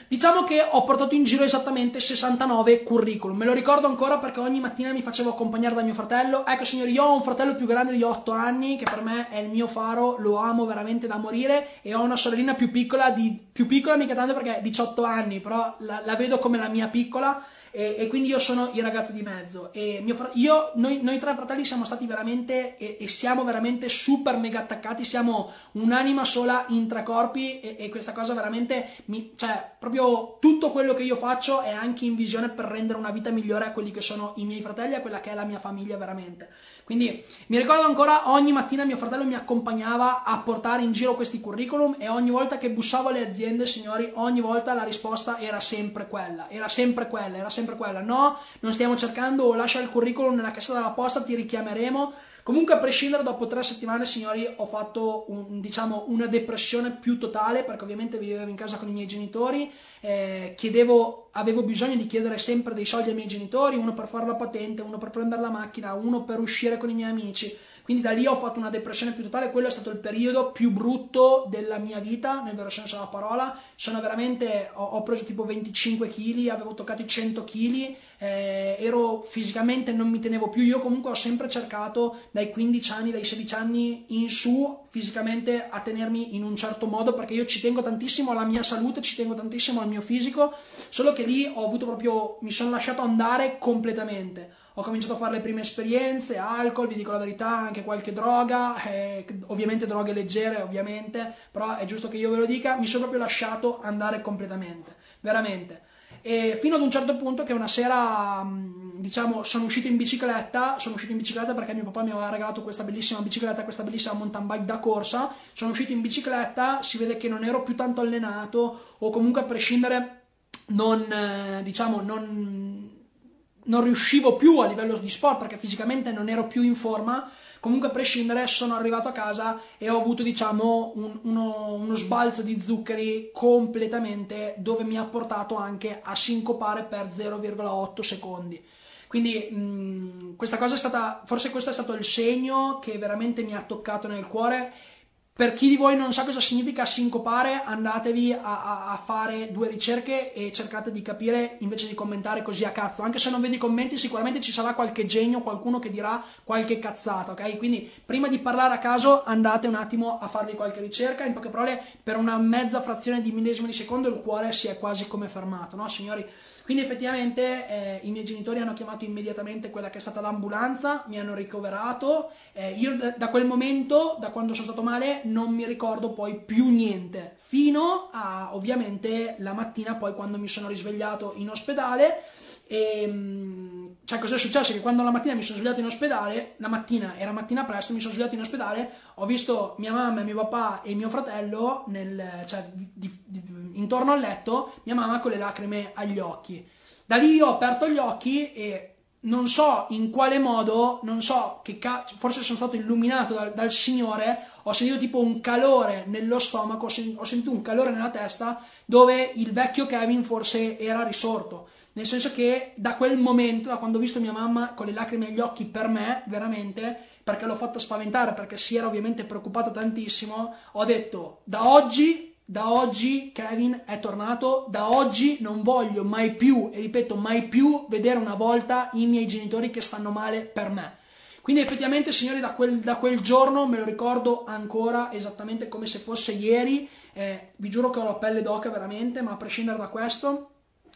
Diciamo che ho portato in giro esattamente 69 curriculum. Me lo ricordo ancora perché ogni mattina mi facevo accompagnare da mio fratello. Ecco, signori, io ho un fratello più grande di 8 anni che per me è il mio faro, lo amo veramente da morire. E ho una sorellina più piccola, di, più piccola mica tanto perché ha 18 anni, però la, la vedo come la mia piccola e, e, quindi io sono il ragazzo di mezzo e mio, io, noi, noi, tre fratelli siamo stati veramente e, e, siamo veramente super mega attaccati, siamo un'anima sola in tre corpi e, e questa cosa veramente, mi, cioè proprio tutto quello che io faccio è anche in visione per rendere una vita migliore a quelli che sono i miei fratelli e a quella che è la mia famiglia veramente. Quindi mi ricordo ancora ogni mattina mio fratello mi accompagnava a portare in giro questi curriculum e ogni volta che bussavo alle aziende, signori, ogni volta la risposta era sempre quella, era sempre quella, era sempre quella. No, non stiamo cercando, lascia il curriculum nella cassetta della posta, ti richiameremo. Comunque, a prescindere, dopo tre settimane, signori, ho fatto un, diciamo, una depressione più totale perché ovviamente vivevo in casa con i miei genitori, eh, chiedevo, avevo bisogno di chiedere sempre dei soldi ai miei genitori, uno per fare la patente, uno per prendere la macchina, uno per uscire con i miei amici. Quindi da lì ho fatto una depressione più totale, quello è stato il periodo più brutto della mia vita, nel vero senso della parola. Sono veramente, ho, ho preso tipo 25 kg, avevo toccato i 100 kg, eh, ero fisicamente, non mi tenevo più. Io comunque ho sempre cercato dai 15 anni, dai 16 anni in su, fisicamente a tenermi in un certo modo, perché io ci tengo tantissimo alla mia salute, ci tengo tantissimo al mio fisico, solo che lì ho avuto proprio, mi sono lasciato andare completamente ho cominciato a fare le prime esperienze, alcol, vi dico la verità, anche qualche droga, eh, ovviamente droghe leggere, ovviamente, però è giusto che io ve lo dica, mi sono proprio lasciato andare completamente, veramente. E fino ad un certo punto che una sera, mm, diciamo, sono uscito in bicicletta, sono uscito in bicicletta perché mio papà mi aveva regalato questa bellissima bicicletta, questa bellissima mountain bike da corsa, sono uscito in bicicletta, si vede che non ero più tanto allenato o comunque a prescindere non, eh, diciamo, non non riuscivo più a livello di sport perché fisicamente non ero più in forma. Comunque, a prescindere, sono arrivato a casa e ho avuto, diciamo, un, uno, uno, sbalzo di zuccheri completamente dove mi ha portato anche a sincopare per 0,8 secondi. Quindi mh, questa cosa è stata, forse questo è stato il segno che veramente mi ha toccato nel cuore per chi di voi non sa cosa significa sincopare, andatevi a, a, a, fare due ricerche e cercate di capire invece di commentare così a cazzo. Anche se non vedi i commenti, sicuramente ci sarà qualche genio, qualcuno che dirà qualche cazzata, ok? Quindi prima di parlare a caso andate un attimo a farvi qualche ricerca. In poche parole, per una mezza frazione di millesimo di secondo il cuore si è quasi come fermato, no, signori? Quindi effettivamente eh, i miei genitori hanno chiamato immediatamente quella che è stata l'ambulanza, mi hanno ricoverato, eh, io da, quel momento, da quando sono stato male, non mi ricordo poi più niente, fino a ovviamente la mattina poi quando mi sono risvegliato in ospedale e, ehm, cioè, cosa è successo? Che quando la mattina mi sono svegliato in ospedale, la mattina era mattina presto, mi sono svegliato in ospedale, ho visto mia mamma, mio papà e mio fratello nel, cioè, di, di, intorno al letto, mia mamma con le lacrime agli occhi. Da lì ho aperto gli occhi e non so in quale modo, non so che ca- forse sono stato illuminato dal, dal, Signore, ho sentito tipo un calore nello stomaco, ho, ho sentito un calore nella testa dove il vecchio Kevin forse era risorto. Nel senso che da quel momento, da quando ho visto mia mamma con le lacrime agli occhi per me, veramente, perché l'ho fatta spaventare, perché si era ovviamente preoccupata tantissimo, ho detto da oggi da oggi Kevin è tornato, da oggi non voglio mai più, e ripeto mai più, vedere una volta i miei genitori che stanno male per me. Quindi effettivamente signori da quel, da quel giorno me lo ricordo ancora esattamente come se fosse ieri, eh, vi giuro che ho la pelle d'oca veramente, ma a prescindere da questo,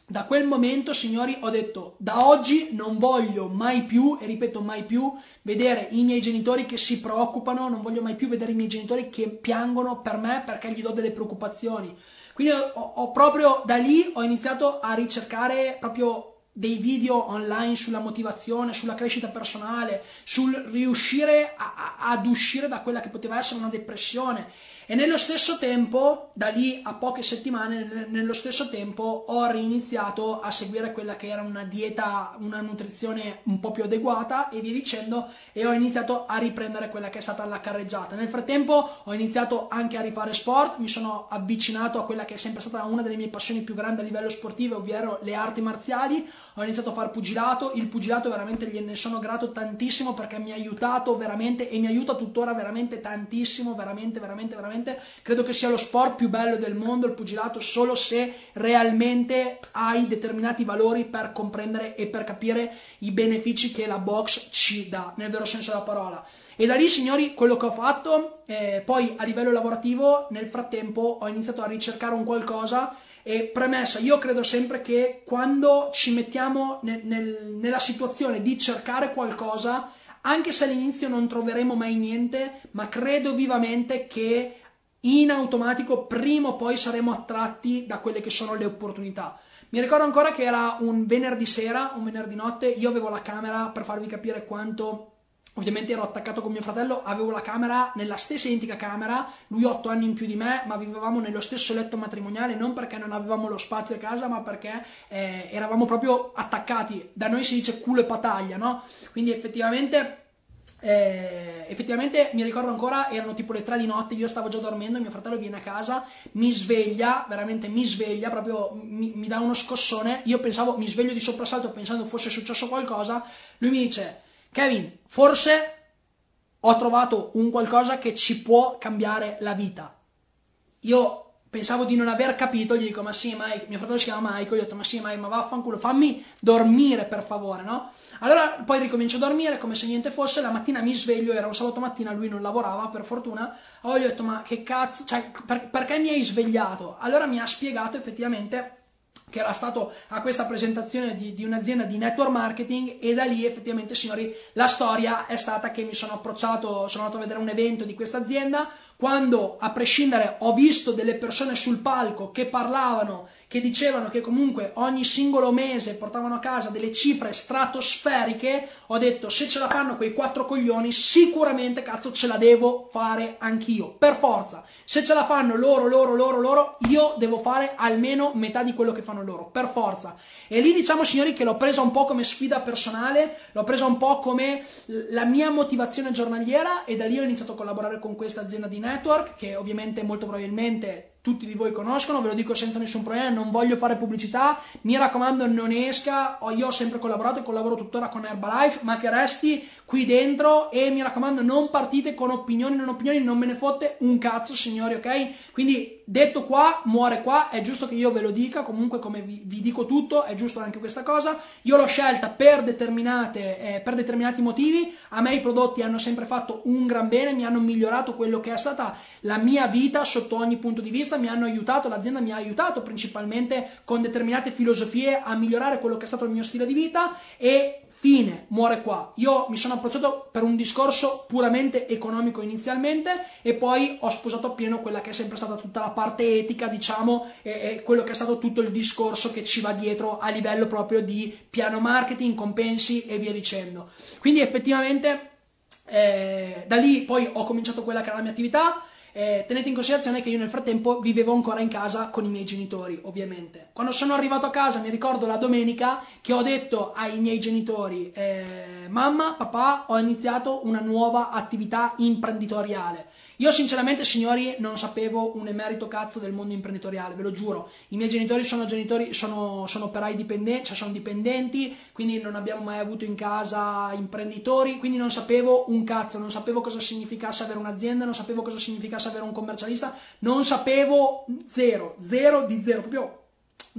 da quel momento, signori, ho detto da oggi non voglio mai più, e ripeto mai più, vedere i miei genitori che si preoccupano, non voglio mai più vedere i miei genitori che piangono per me perché gli do delle preoccupazioni. Quindi ho, ho proprio da lì ho iniziato a ricercare proprio dei video online sulla motivazione, sulla crescita personale, sul riuscire a, a, ad uscire da quella che poteva essere una depressione e nello stesso tempo, da lì a poche settimane, nello stesso tempo ho riniziato a seguire quella che era una dieta, una nutrizione un po' più adeguata e via dicendo e ho iniziato a riprendere quella che è stata la carreggiata. Nel frattempo ho iniziato anche a rifare sport, mi sono avvicinato a quella che è sempre stata una delle mie passioni più grandi a livello sportivo, ovvero le arti marziali, ho iniziato a fare pugilato, il pugilato veramente gliene sono grato tantissimo perché mi ha aiutato veramente e mi aiuta tuttora veramente tantissimo, veramente, veramente, veramente credo che sia lo sport più bello del mondo, il pugilato, solo se realmente hai determinati valori per comprendere e per capire i benefici che la box ci dà, nel vero senso della parola. E da lì, signori, quello che ho fatto, eh, poi a livello lavorativo, nel frattempo ho iniziato a ricercare un qualcosa e premessa, io credo sempre che quando ci mettiamo nel, nel, nella situazione di cercare qualcosa, anche se all'inizio non troveremo mai niente, ma credo vivamente che in automatico prima o poi saremo attratti da quelle che sono le opportunità. Mi ricordo ancora che era un venerdì sera, un venerdì notte, io avevo la camera per farvi capire quanto Ovviamente ero attaccato con mio fratello, avevo la camera nella stessa identica camera, lui otto anni in più di me, ma vivevamo nello stesso letto matrimoniale, non perché non avevamo lo spazio a casa, ma perché eh, eravamo proprio attaccati. Da noi si dice culo e pataglia, no? Quindi effettivamente eh, effettivamente mi ricordo ancora, erano tipo le 3 di notte, io stavo già dormendo, mio fratello viene a casa, mi sveglia, veramente mi sveglia, proprio mi, mi dà uno scossone, io pensavo, mi sveglio di soprassalto pensando fosse successo qualcosa, lui mi dice, Kevin, forse ho trovato un qualcosa che ci può cambiare la vita. Io pensavo di non aver capito, gli dico, ma sì, Mike, mio fratello si chiama Mike, gli ho detto, ma sì, Mike, ma vaffanculo, fammi dormire per favore, no? Allora poi ricomincio a dormire come se niente fosse, la mattina mi sveglio, era un sabato mattina, lui non lavorava per fortuna, allora gli ho detto, ma che cazzo, cioè, per, perché mi hai svegliato? Allora mi ha spiegato effettivamente che era stato a questa presentazione di, di, un'azienda di network marketing e da lì effettivamente signori la storia è stata che mi sono approcciato, sono andato a vedere un evento di questa azienda, quando a prescindere ho visto delle persone sul palco che parlavano che dicevano che comunque ogni singolo mese portavano a casa delle cifre stratosferiche, ho detto se ce la fanno quei quattro coglioni, sicuramente cazzo ce la devo fare anch'io, per forza. Se ce la fanno loro, loro, loro, loro, io devo fare almeno metà di quello che fanno loro, per forza. E lì diciamo signori che l'ho presa un po' come sfida personale, l'ho presa un po' come la mia motivazione giornaliera e da lì ho iniziato a collaborare con questa azienda di network che ovviamente molto probabilmente tutti di voi conoscono, ve lo dico senza nessun problema, non voglio fare pubblicità, mi raccomando non esca, io ho sempre collaborato e collaboro tuttora con Herbalife, ma che resti qui dentro e mi raccomando non partite con opinioni, non opinioni, non me ne fotte un cazzo signori, ok? Quindi detto qua, muore qua, è giusto che io ve lo dica, comunque come vi, vi dico tutto, è giusto anche questa cosa, io l'ho scelta per, eh, per determinati motivi, a me i prodotti hanno sempre fatto un gran bene, mi hanno migliorato quello che è stata la mia vita sotto ogni punto di vista, mi hanno aiutato, l'azienda mi ha aiutato principalmente con determinate filosofie a migliorare quello che è stato il mio stile di vita e fine, muore qua. Io mi sono approcciato per un discorso puramente economico inizialmente e poi ho sposato appieno quella che è sempre stata tutta la parte etica, diciamo, e, e quello che è stato tutto il discorso che ci va dietro a livello proprio di piano marketing, compensi e via dicendo. Quindi effettivamente eh, da lì poi ho cominciato quella che era la mia attività Eh, tenete in considerazione che io nel frattempo vivevo ancora in casa con i miei genitori, ovviamente. Quando sono arrivato a casa, mi ricordo la domenica che ho detto ai miei genitori, eh, mamma, papà, ho iniziato una nuova attività imprenditoriale. Io sinceramente, signori, non sapevo un emerito cazzo del mondo imprenditoriale, ve lo giuro. I miei genitori sono genitori, sono, sono operai dipendenti, cioè sono dipendenti, quindi non abbiamo mai avuto in casa imprenditori, quindi non sapevo un cazzo, non sapevo cosa significasse avere un'azienda, non sapevo cosa significasse avere un commercialista, non sapevo zero, zero di zero, proprio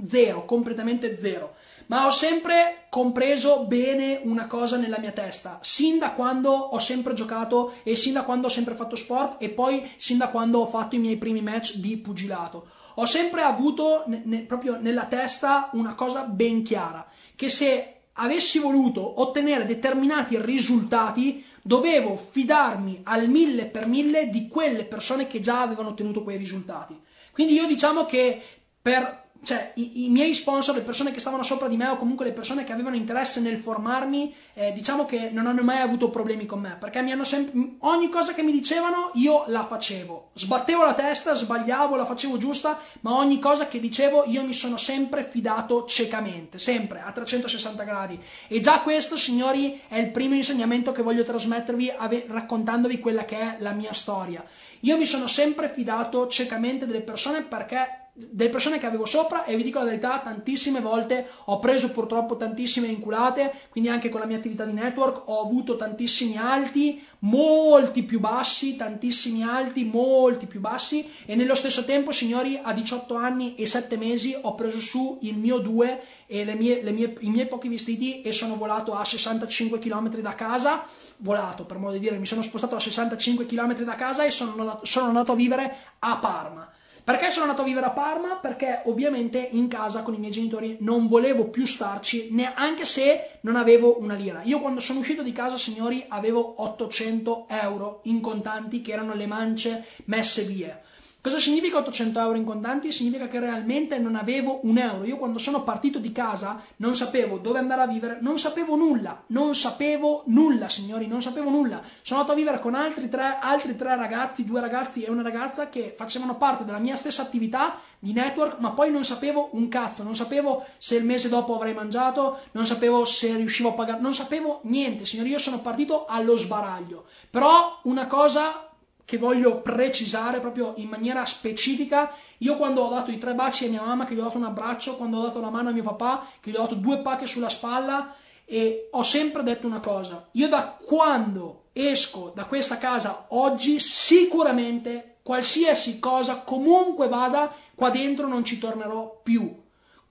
zero, completamente zero ma ho sempre compreso bene una cosa nella mia testa, sin da quando ho sempre giocato e sin da quando ho sempre fatto sport e poi sin da quando ho fatto i miei primi match di pugilato. Ho sempre avuto ne, ne, proprio nella testa una cosa ben chiara, che se avessi voluto ottenere determinati risultati, dovevo fidarmi al mille per mille di quelle persone che già avevano ottenuto quei risultati. Quindi io diciamo che per cioè i, i, miei sponsor, le persone che stavano sopra di me o comunque le persone che avevano interesse nel formarmi, eh, diciamo che non hanno mai avuto problemi con me, perché mi hanno sempre, ogni cosa che mi dicevano io la facevo, sbattevo la testa, sbagliavo, la facevo giusta, ma ogni cosa che dicevo io mi sono sempre fidato ciecamente, sempre a 360 gradi. E già questo, signori, è il primo insegnamento che voglio trasmettervi ave- raccontandovi quella che è la mia storia. Io mi sono sempre fidato ciecamente delle persone perché delle persone che avevo sopra e vi dico la verità, tantissime volte ho preso purtroppo tantissime inculate, quindi anche con la mia attività di network ho avuto tantissimi alti, molti più bassi, tantissimi alti, molti più bassi e nello stesso tempo, signori, a 18 anni e 7 mesi ho preso su il mio 2 e le mie, le mie, i miei pochi vestiti e sono volato a 65 km da casa, volato per modo di dire, mi sono spostato a 65 km da casa e sono, sono andato a vivere a Parma. Perché sono andato a vivere a Parma? Perché ovviamente in casa con i miei genitori non volevo più starci, neanche se non avevo una lira. Io quando sono uscito di casa, signori, avevo 800 euro in contanti che erano le mance messe via. Cosa significa 800 euro in contanti? Significa che realmente non avevo un euro. Io quando sono partito di casa non sapevo dove andare a vivere, non sapevo nulla, non sapevo nulla, signori, non sapevo nulla. Sono andato a vivere con altri tre, altri tre ragazzi, due ragazzi e una ragazza che facevano parte della mia stessa attività di network, ma poi non sapevo un cazzo, non sapevo se il mese dopo avrei mangiato, non sapevo se riuscivo a pagare, non sapevo niente, signori, io sono partito allo sbaraglio. Però una cosa che voglio precisare proprio in maniera specifica. Io quando ho dato i tre baci a mia mamma, che gli ho dato un abbraccio, quando ho dato la mano a mio papà, che gli ho dato due pacche sulla spalla, e ho sempre detto una cosa. Io da quando esco da questa casa oggi, sicuramente qualsiasi cosa comunque vada, qua dentro non ci tornerò più.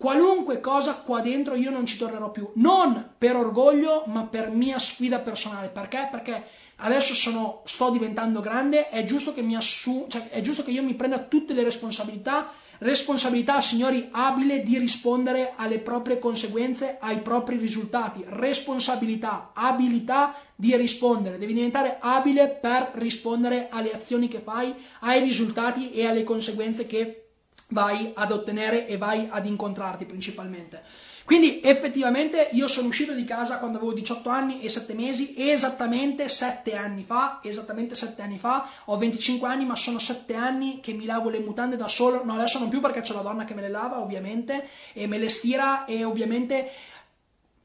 Qualunque cosa qua dentro io non ci tornerò più. Non per orgoglio, ma per mia sfida personale. Perché? Perché adesso sono, sto diventando grande, è giusto, che mi assu- cioè, è giusto che io mi prenda tutte le responsabilità, responsabilità, signori, abile di rispondere alle proprie conseguenze, ai propri risultati, responsabilità, abilità di rispondere, devi diventare abile per rispondere alle azioni che fai, ai risultati e alle conseguenze che vai ad ottenere e vai ad incontrarti principalmente. Quindi effettivamente io sono uscito di casa quando avevo 18 anni e 7 mesi, esattamente 7 anni fa, esattamente 7 anni fa, ho 25 anni ma sono 7 anni che mi lavo le mutande da solo, no adesso non più perché c'è la donna che me le lava ovviamente e me le stira e ovviamente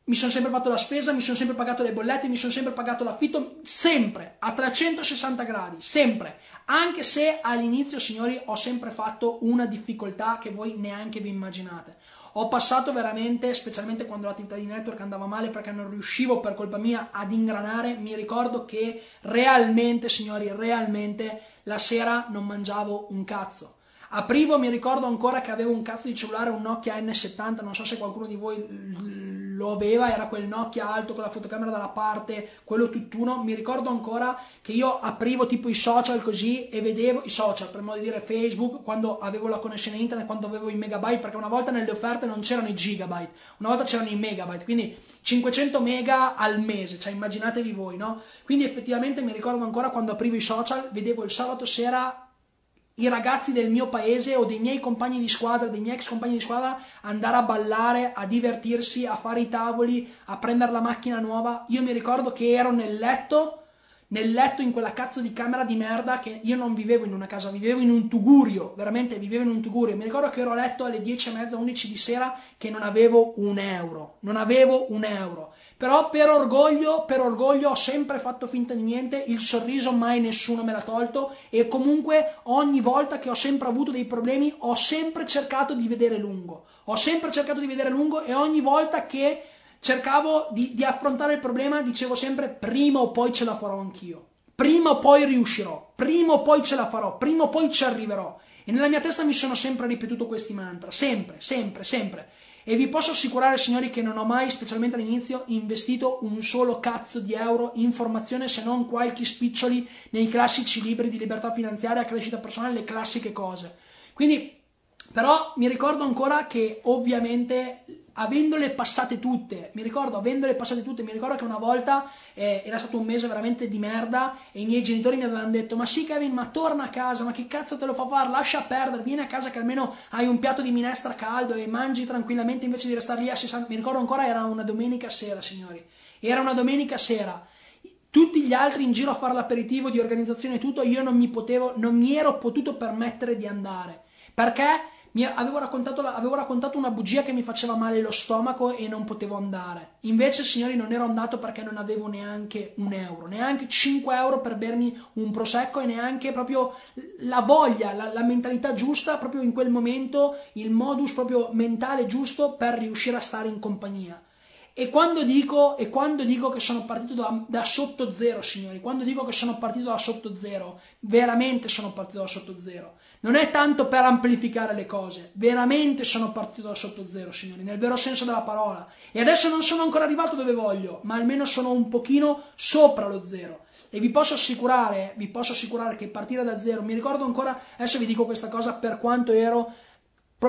mi sono sempre fatto la spesa, mi sono sempre pagato le bollette, mi sono sempre pagato l'affitto, sempre a 360 gradi, sempre. Anche se all'inizio, signori, ho sempre fatto una difficoltà che voi neanche vi immaginate. Ho passato veramente, specialmente quando l'attività di network andava male perché non riuscivo per colpa mia ad ingranare, mi ricordo che realmente, signori, realmente la sera non mangiavo un cazzo. Aprivo, mi ricordo ancora che avevo un cazzo di cellulare, un Nokia N70, non so se qualcuno di voi lo aveva, era quel Nokia alto con la fotocamera dalla parte, quello tutt'uno. Mi ricordo ancora che io aprivo tipo i social così e vedevo i social, per modo di dire Facebook, quando avevo la connessione internet, quando avevo i megabyte, perché una volta nelle offerte non c'erano i gigabyte, una volta c'erano i megabyte, quindi 500 mega al mese, cioè immaginatevi voi, no? Quindi effettivamente mi ricordo ancora quando aprivo i social, vedevo il sabato sera i ragazzi del mio paese o dei miei compagni di squadra, dei miei ex compagni di squadra, andare a ballare, a divertirsi, a fare i tavoli, a prendere la macchina nuova. Io mi ricordo che ero nel letto, nel letto in quella cazzo di camera di merda che io non vivevo in una casa, vivevo in un tugurio, veramente vivevo in un tugurio. Mi ricordo che ero a letto alle 10 e mezza, 11 di sera che non avevo un euro, non avevo un euro. Però per orgoglio, per orgoglio ho sempre fatto finta di niente, il sorriso mai nessuno me l'ha tolto e comunque ogni volta che ho sempre avuto dei problemi ho sempre cercato di vedere lungo. Ho sempre cercato di vedere lungo e ogni volta che cercavo di, di affrontare il problema dicevo sempre prima o poi ce la farò anch'io. Prima o poi riuscirò, prima o poi ce la farò, prima o poi ci arriverò. E nella mia testa mi sono sempre ripetuto questi mantra, sempre, sempre, sempre. E vi posso assicurare, signori, che non ho mai, specialmente all'inizio, investito un solo cazzo di euro in formazione se non qualche spiccioli nei classici libri di libertà finanziaria, crescita personale, le classiche cose. Quindi, però, mi ricordo ancora che ovviamente avendole passate tutte, mi ricordo avendole passate tutte, mi ricordo che una volta eh, era stato un mese veramente di merda e i miei genitori mi avevano detto ma sì Kevin ma torna a casa, ma che cazzo te lo fa fare, lascia perdere, vieni a casa che almeno hai un piatto di minestra caldo e mangi tranquillamente invece di restare lì a 60, mi ricordo ancora era una domenica sera signori, era una domenica sera, tutti gli altri in giro a fare l'aperitivo di organizzazione e tutto, io non mi potevo, non mi ero potuto permettere di andare, perché avevo raccontato, avevo raccontato una bugia che mi faceva male lo stomaco e non potevo andare. Invece, signori, non ero andato perché non avevo neanche un euro, neanche 5 euro per bermi un prosecco e neanche proprio la voglia, la, la mentalità giusta, proprio in quel momento, il modus proprio mentale giusto per riuscire a stare in compagnia. E quando dico, e quando dico che sono partito da, da, sotto zero, signori, quando dico che sono partito da sotto zero, veramente sono partito da sotto zero. Non è tanto per amplificare le cose, veramente sono partito da sotto zero, signori, nel vero senso della parola. E adesso non sono ancora arrivato dove voglio, ma almeno sono un pochino sopra lo zero. E vi posso assicurare, vi posso assicurare che partire da zero, mi ricordo ancora, adesso vi dico questa cosa per quanto ero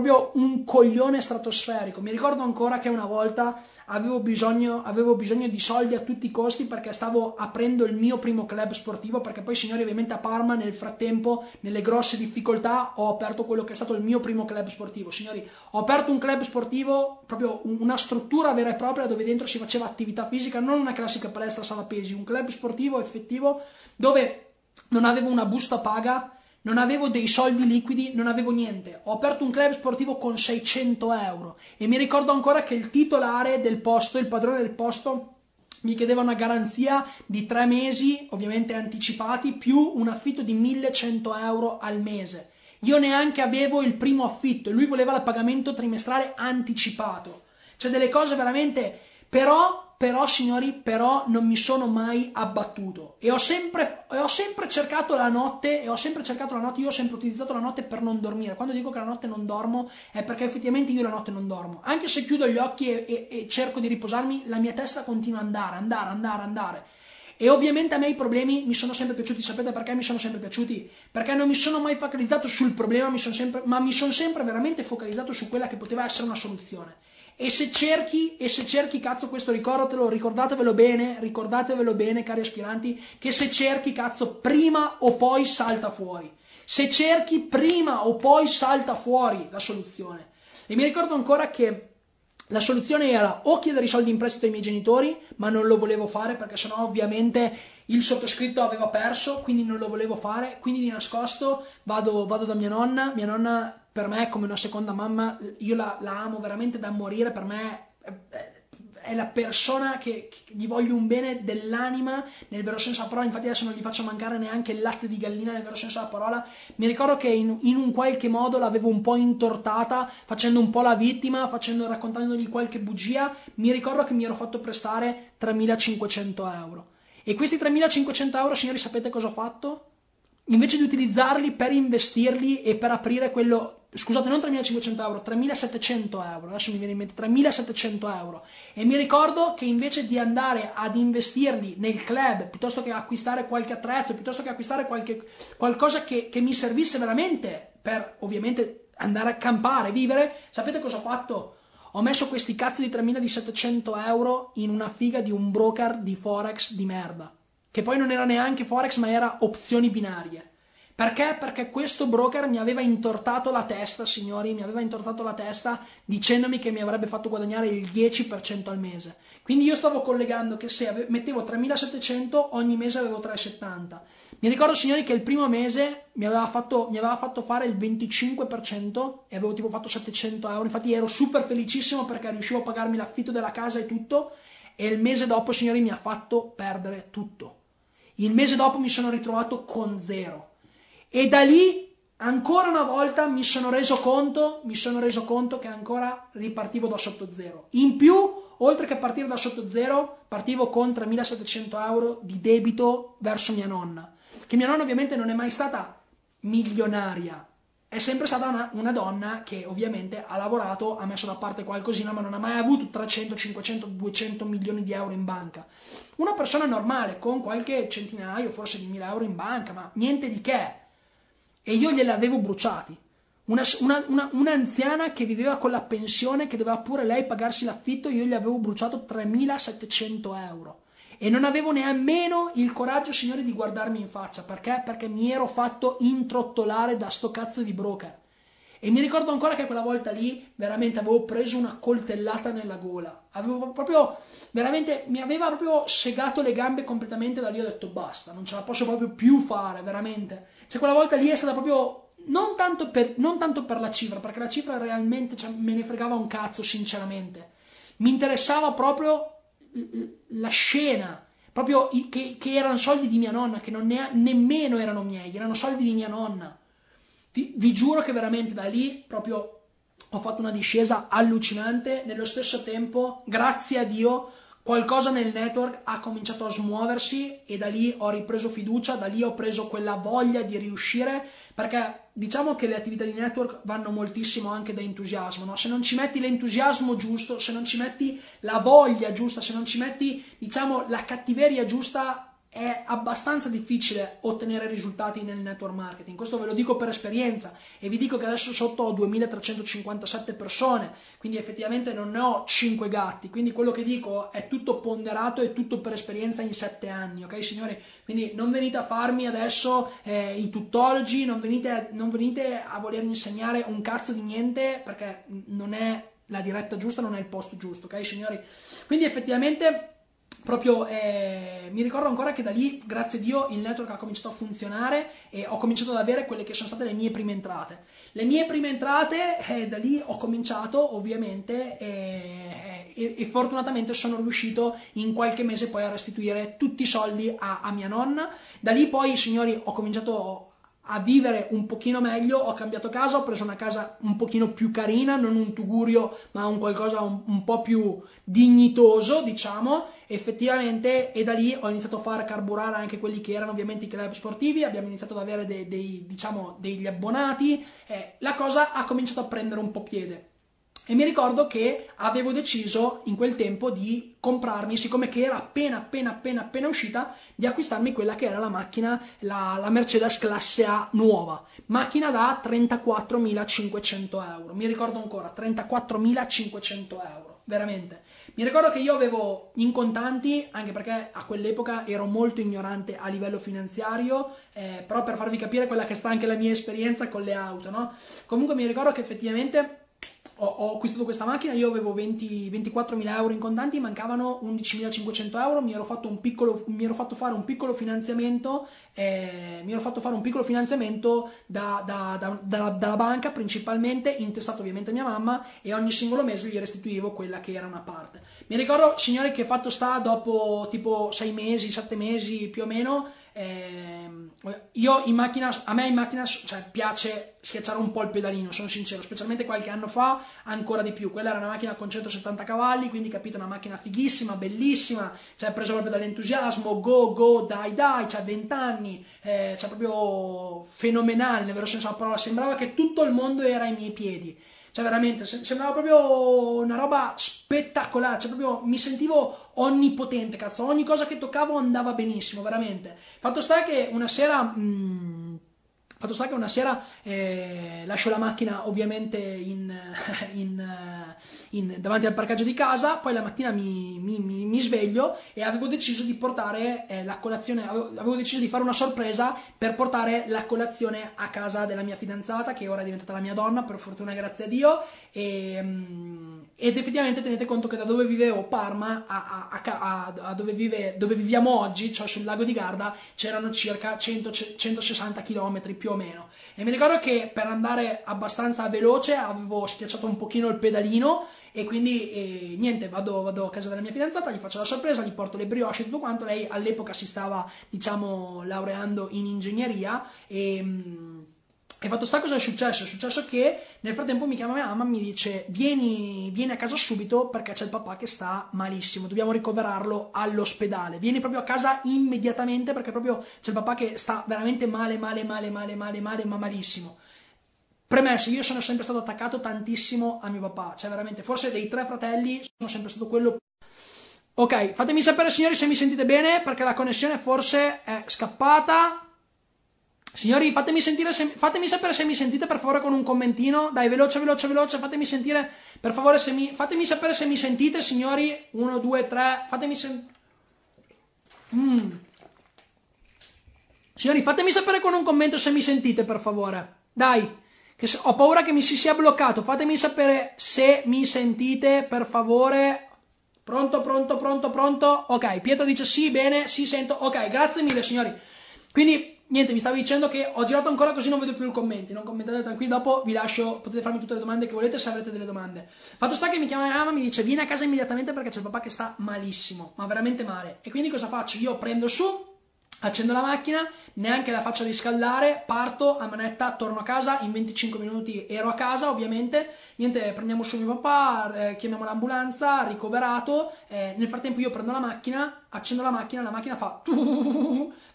proprio un coglione stratosferico. Mi ricordo ancora che una volta avevo bisogno, avevo bisogno, di soldi a tutti i costi perché stavo aprendo il mio primo club sportivo, perché poi signori ovviamente a Parma nel frattempo, nelle grosse difficoltà, ho aperto quello che è stato il mio primo club sportivo. Signori, ho aperto un club sportivo, proprio una struttura vera e propria dove dentro si faceva attività fisica, non una classica palestra sala pesi, un club sportivo effettivo dove non avevo una busta paga, non avevo dei soldi liquidi, non avevo niente. Ho aperto un club sportivo con 600 euro e mi ricordo ancora che il titolare del posto, il padrone del posto, mi chiedeva una garanzia di tre mesi, ovviamente anticipati, più un affitto di 1100 euro al mese. Io neanche avevo il primo affitto e lui voleva il pagamento trimestrale anticipato. Cioè delle cose veramente... Però però signori, però non mi sono mai abbattuto e ho sempre, e ho sempre cercato la notte, e ho sempre cercato la notte, io ho sempre utilizzato la notte per non dormire. Quando dico che la notte non dormo è perché effettivamente io la notte non dormo. Anche se chiudo gli occhi e, e, e cerco di riposarmi, la mia testa continua ad andare, andare, andare, andare. E ovviamente a me i problemi mi sono sempre piaciuti. Sapete perché mi sono sempre piaciuti? Perché non mi sono mai focalizzato sul problema, mi sempre, ma mi sono sempre veramente focalizzato su quella che poteva essere una soluzione. E se cerchi, e se cerchi, cazzo, questo ricordatelo, ricordatevelo bene, ricordatevelo bene, cari aspiranti, che se cerchi, cazzo, prima o poi salta fuori. Se cerchi, prima o poi salta fuori la soluzione. E mi ricordo ancora che la soluzione era o chiedere i soldi in prestito ai miei genitori, ma non lo volevo fare perché sennò ovviamente il sottoscritto aveva perso, quindi non lo volevo fare, quindi di nascosto vado, vado da mia nonna, mia nonna per me è come una seconda mamma, io la, la amo veramente da morire, per me è, è la persona che, che, gli voglio un bene dell'anima nel vero senso della parola, infatti adesso non gli faccio mancare neanche il latte di gallina nel vero senso della parola, mi ricordo che in, in un qualche modo l'avevo un po' intortata, facendo un po' la vittima, facendo, raccontandogli qualche bugia, mi ricordo che mi ero fatto prestare 3.500 euro. E questi 3.500 euro, signori, sapete cosa ho fatto? invece di utilizzarli per investirli e per aprire quello, scusate, non 3.500 euro, 3.700 euro, adesso mi viene in mente 3.700 euro, e mi ricordo che invece di andare ad investirli nel club, piuttosto che acquistare qualche attrezzo, piuttosto che acquistare qualche, qualcosa che, che mi servisse veramente per ovviamente andare a campare, vivere, sapete cosa ho fatto? Ho messo questi cazzo di 3.700 euro in una figa di un broker di Forex di merda che poi non era neanche Forex ma era opzioni binarie. Perché? Perché questo broker mi aveva intortato la testa, signori, mi aveva intortato la testa dicendomi che mi avrebbe fatto guadagnare il 10% al mese. Quindi io stavo collegando che se mettevo 3.700 ogni mese avevo 3,70. Mi ricordo, signori, che il primo mese mi aveva, fatto, mi aveva fatto fare il 25% e avevo tipo fatto 700 euro. Infatti ero super felicissimo perché riuscivo a pagarmi l'affitto della casa e tutto. E il mese dopo, signori, mi ha fatto perdere tutto. Il mese dopo mi sono ritrovato con zero e da lì ancora una volta mi sono reso conto, mi sono reso conto che ancora ripartivo da sotto zero. In più, oltre che partire da sotto zero, partivo con 3.700 euro di debito verso mia nonna. Che mia nonna ovviamente non è mai stata milionaria, è sempre stata una, una, donna che ovviamente ha lavorato, ha messo da parte qualcosina, ma non ha mai avuto 300, 500, 200 milioni di euro in banca. Una persona normale con qualche centinaio, forse di mila euro in banca, ma niente di che e io glieli avevo bruciati. Una, una, un'anziana che viveva con la pensione, che doveva pure lei pagarsi l'affitto, io gli avevo bruciato 3.700 euro. E non avevo nemmeno il coraggio, signori, di guardarmi in faccia. Perché? Perché mi ero fatto introttolare da sto cazzo di broker. E mi ricordo ancora che quella volta lì veramente avevo preso una coltellata nella gola. Avevo proprio, veramente, mi aveva proprio segato le gambe completamente da lì. Ho detto basta, non ce la posso proprio più fare, veramente. Cioè, quella volta lì è stata proprio non tanto per, non tanto per la cifra, perché la cifra realmente cioè, me ne fregava un cazzo, sinceramente. Mi interessava proprio la scena, proprio che, che erano soldi di mia nonna, che non ne, nemmeno erano miei, erano soldi di mia nonna. Ti, vi giuro che veramente da lì proprio ho fatto una discesa allucinante. Nello stesso tempo, grazie a Dio, qualcosa nel network ha cominciato a smuoversi e da lì ho ripreso fiducia, da lì ho preso quella voglia di riuscire, perché diciamo che le attività di network vanno moltissimo anche da entusiasmo, no? se non ci metti l'entusiasmo giusto, se non ci metti la voglia giusta, se non ci metti diciamo la cattiveria giusta, è abbastanza difficile ottenere risultati nel network marketing. Questo ve lo dico per esperienza e vi dico che adesso sotto ho 2357 persone, quindi effettivamente non ne ho 5 gatti. Quindi quello che dico è tutto ponderato e tutto per esperienza in 7 anni, ok signori? Quindi non venite a farmi adesso eh, i tuttologi, non venite, non venite a volermi insegnare un cazzo di niente perché non è la diretta giusta, non è il posto giusto, ok signori? Quindi effettivamente proprio eh, mi ricordo ancora che da lì, grazie a Dio, il network ha cominciato a funzionare e ho cominciato ad avere quelle che sono state le mie prime entrate. Le mie prime entrate, eh, da lì ho cominciato ovviamente eh, e, e, fortunatamente sono riuscito in qualche mese poi a restituire tutti i soldi a, a mia nonna. Da lì poi, signori, ho cominciato a vivere un pochino meglio, ho cambiato casa, ho preso una casa un pochino più carina, non un tugurio, ma un qualcosa un, un po' più dignitoso, diciamo, effettivamente, e da lì ho iniziato a far carburare anche quelli che erano ovviamente i club sportivi, abbiamo iniziato ad avere dei, dei, diciamo, degli abbonati, eh, la cosa ha cominciato a prendere un po' piede. E mi ricordo che avevo deciso in quel tempo di comprarmi, siccome che era appena appena appena appena uscita, di acquistarmi quella che era la macchina, la, la Mercedes classe A nuova, macchina da 34.500 euro. Mi ricordo ancora, 34.500 euro, veramente. Mi ricordo che io avevo in contanti, anche perché a quell'epoca ero molto ignorante a livello finanziario, eh, però per farvi capire quella che sta anche la mia esperienza con le auto, no? Comunque mi ricordo che effettivamente ho, ho, acquistato questa macchina, io avevo 20, 24.000 euro in contanti, mancavano 11.500 euro, mi ero, piccolo, mi ero fatto fare un piccolo finanziamento, eh, mi ero fatto fare un piccolo finanziamento da, da, da, dalla, dalla, banca principalmente, intestato ovviamente a mia mamma e ogni singolo mese gli restituivo quella che era una parte. Mi ricordo, signori, che fatto sta dopo tipo 6 mesi, 7 mesi più o meno, eh, io in macchina, a me in macchina cioè, piace schiacciare un po' il pedalino, sono sincero, specialmente qualche anno fa ancora di più. Quella era una macchina con 170 cavalli, quindi capito, una macchina fighissima, bellissima, cioè preso proprio dall'entusiasmo, go, go, dai, dai, c'ha 20 anni, eh, cioè proprio fenomenale, nel vero senso della parola, sembrava che tutto il mondo era ai miei piedi. Cioè, veramente, sembrava proprio una roba spettacolare. Cioè, proprio mi sentivo onnipotente, cazzo. Ogni cosa che toccavo andava benissimo, veramente. Fatto sta che una sera. Mh, mm, Fatto sta che una sera eh, lascio la macchina ovviamente in, in, in, davanti al parcheggio di casa, poi la mattina mi, mi, mi, mi sveglio e avevo deciso di portare eh, la colazione, avevo, avevo, deciso di fare una sorpresa per portare la colazione a casa della mia fidanzata, che ora è diventata la mia donna, per fortuna grazie a Dio, e, mm, ed effettivamente tenete conto che da dove vivevo Parma a, a, a, a dove, vive, dove, viviamo oggi, cioè sul lago di Garda, c'erano circa 100, 160 km più o meno. E mi ricordo che per andare abbastanza veloce avevo schiacciato un pochino il pedalino e quindi eh, niente, vado, vado, a casa della mia fidanzata, gli faccio la sorpresa, gli porto le brioche e tutto quanto. Lei all'epoca si stava, diciamo, laureando in ingegneria e... Mh, mm, e fatto sta cosa è successo? È successo che nel frattempo mi chiama mia mamma e mi dice vieni, vieni, a casa subito perché c'è il papà che sta malissimo, dobbiamo ricoverarlo all'ospedale. Vieni proprio a casa immediatamente perché proprio c'è il papà che sta veramente male, male, male, male, male, male, ma malissimo. Premesso, io sono sempre stato attaccato tantissimo a mio papà, cioè veramente, forse dei tre fratelli sono sempre stato quello... Ok, fatemi sapere signori se mi sentite bene perché la connessione forse è scappata. Signori, fatemi, se, fatemi, sapere se mi sentite per favore con un commentino. Dai, veloce, veloce, veloce. Fatemi sentire per favore se mi. Fatemi sapere se mi sentite, signori. Uno, due, tre. Fatemi sentire. Mm. Signori, fatemi sapere con un commento se mi sentite, per favore. Dai, che ho paura che mi si sia bloccato. Fatemi sapere se mi sentite, per favore. Pronto, pronto, pronto, pronto. Ok, Pietro dice sì, bene, sì, sento. Ok, grazie mille, signori. Quindi niente, vi stavo dicendo che ho girato ancora così non vedo più i commenti. Non commentate tranquilli, dopo vi lascio, potete farmi tutte le domande che volete se avrete delle domande. Fatto sta che mi chiama mia mamma mi dice vieni a casa immediatamente perché c'è il papà che sta malissimo, ma veramente male. E quindi cosa faccio? Io prendo su, accendo la macchina, neanche la faccio riscaldare, parto a manetta, torno a casa, in 25 minuti ero a casa ovviamente, niente, prendiamo su mio papà, eh, chiamiamo l'ambulanza, ricoverato, eh, nel frattempo io prendo la macchina, accendo la macchina, la macchina fa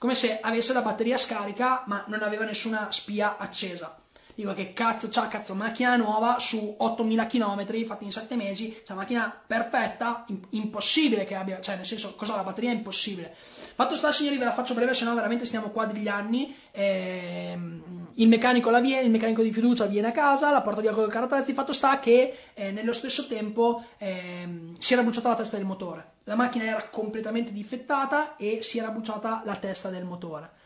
come se avesse la batteria scarica ma non aveva nessuna spia accesa. Dico che cazzo c'ha, cazzo, macchina nuova su 8000 km fatti in 7 mesi, cioè macchina perfetta, impossibile che abbia, cioè nel senso, cosa la batteria è impossibile. Fatto sta signori, ve la faccio breve, se no veramente stiamo qua degli anni. Ehm, il meccanico la viene, il meccanico di fiducia viene a casa, la porta via con il carrozzetti, fatto sta che eh, nello stesso tempo ehm, si era bruciata la testa del motore. La macchina era completamente difettata e si era bruciata la testa del motore.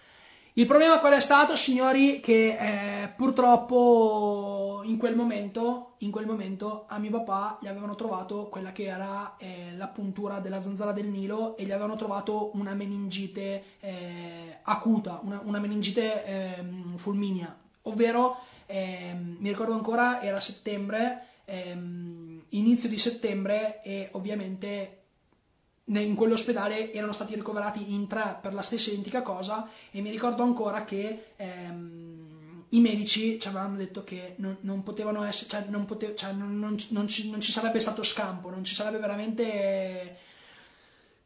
Il problema qual è stato, signori, che eh, purtroppo in quel, momento, in quel momento a mio papà gli avevano trovato quella che era eh, la puntura della zanzara del Nilo e gli avevano trovato una meningite eh, acuta, una, una meningite ehm, fulminea, ovvero ehm, mi ricordo ancora era settembre, ehm, inizio di settembre e ovviamente in quell'ospedale erano stati ricoverati in tre per la stessa identica cosa e mi ricordo ancora che ehm, i medici ci avevano detto che non, non potevano essere, cioè, non, pote, cioè non, non, ci, non, ci, sarebbe stato scampo, non ci sarebbe veramente,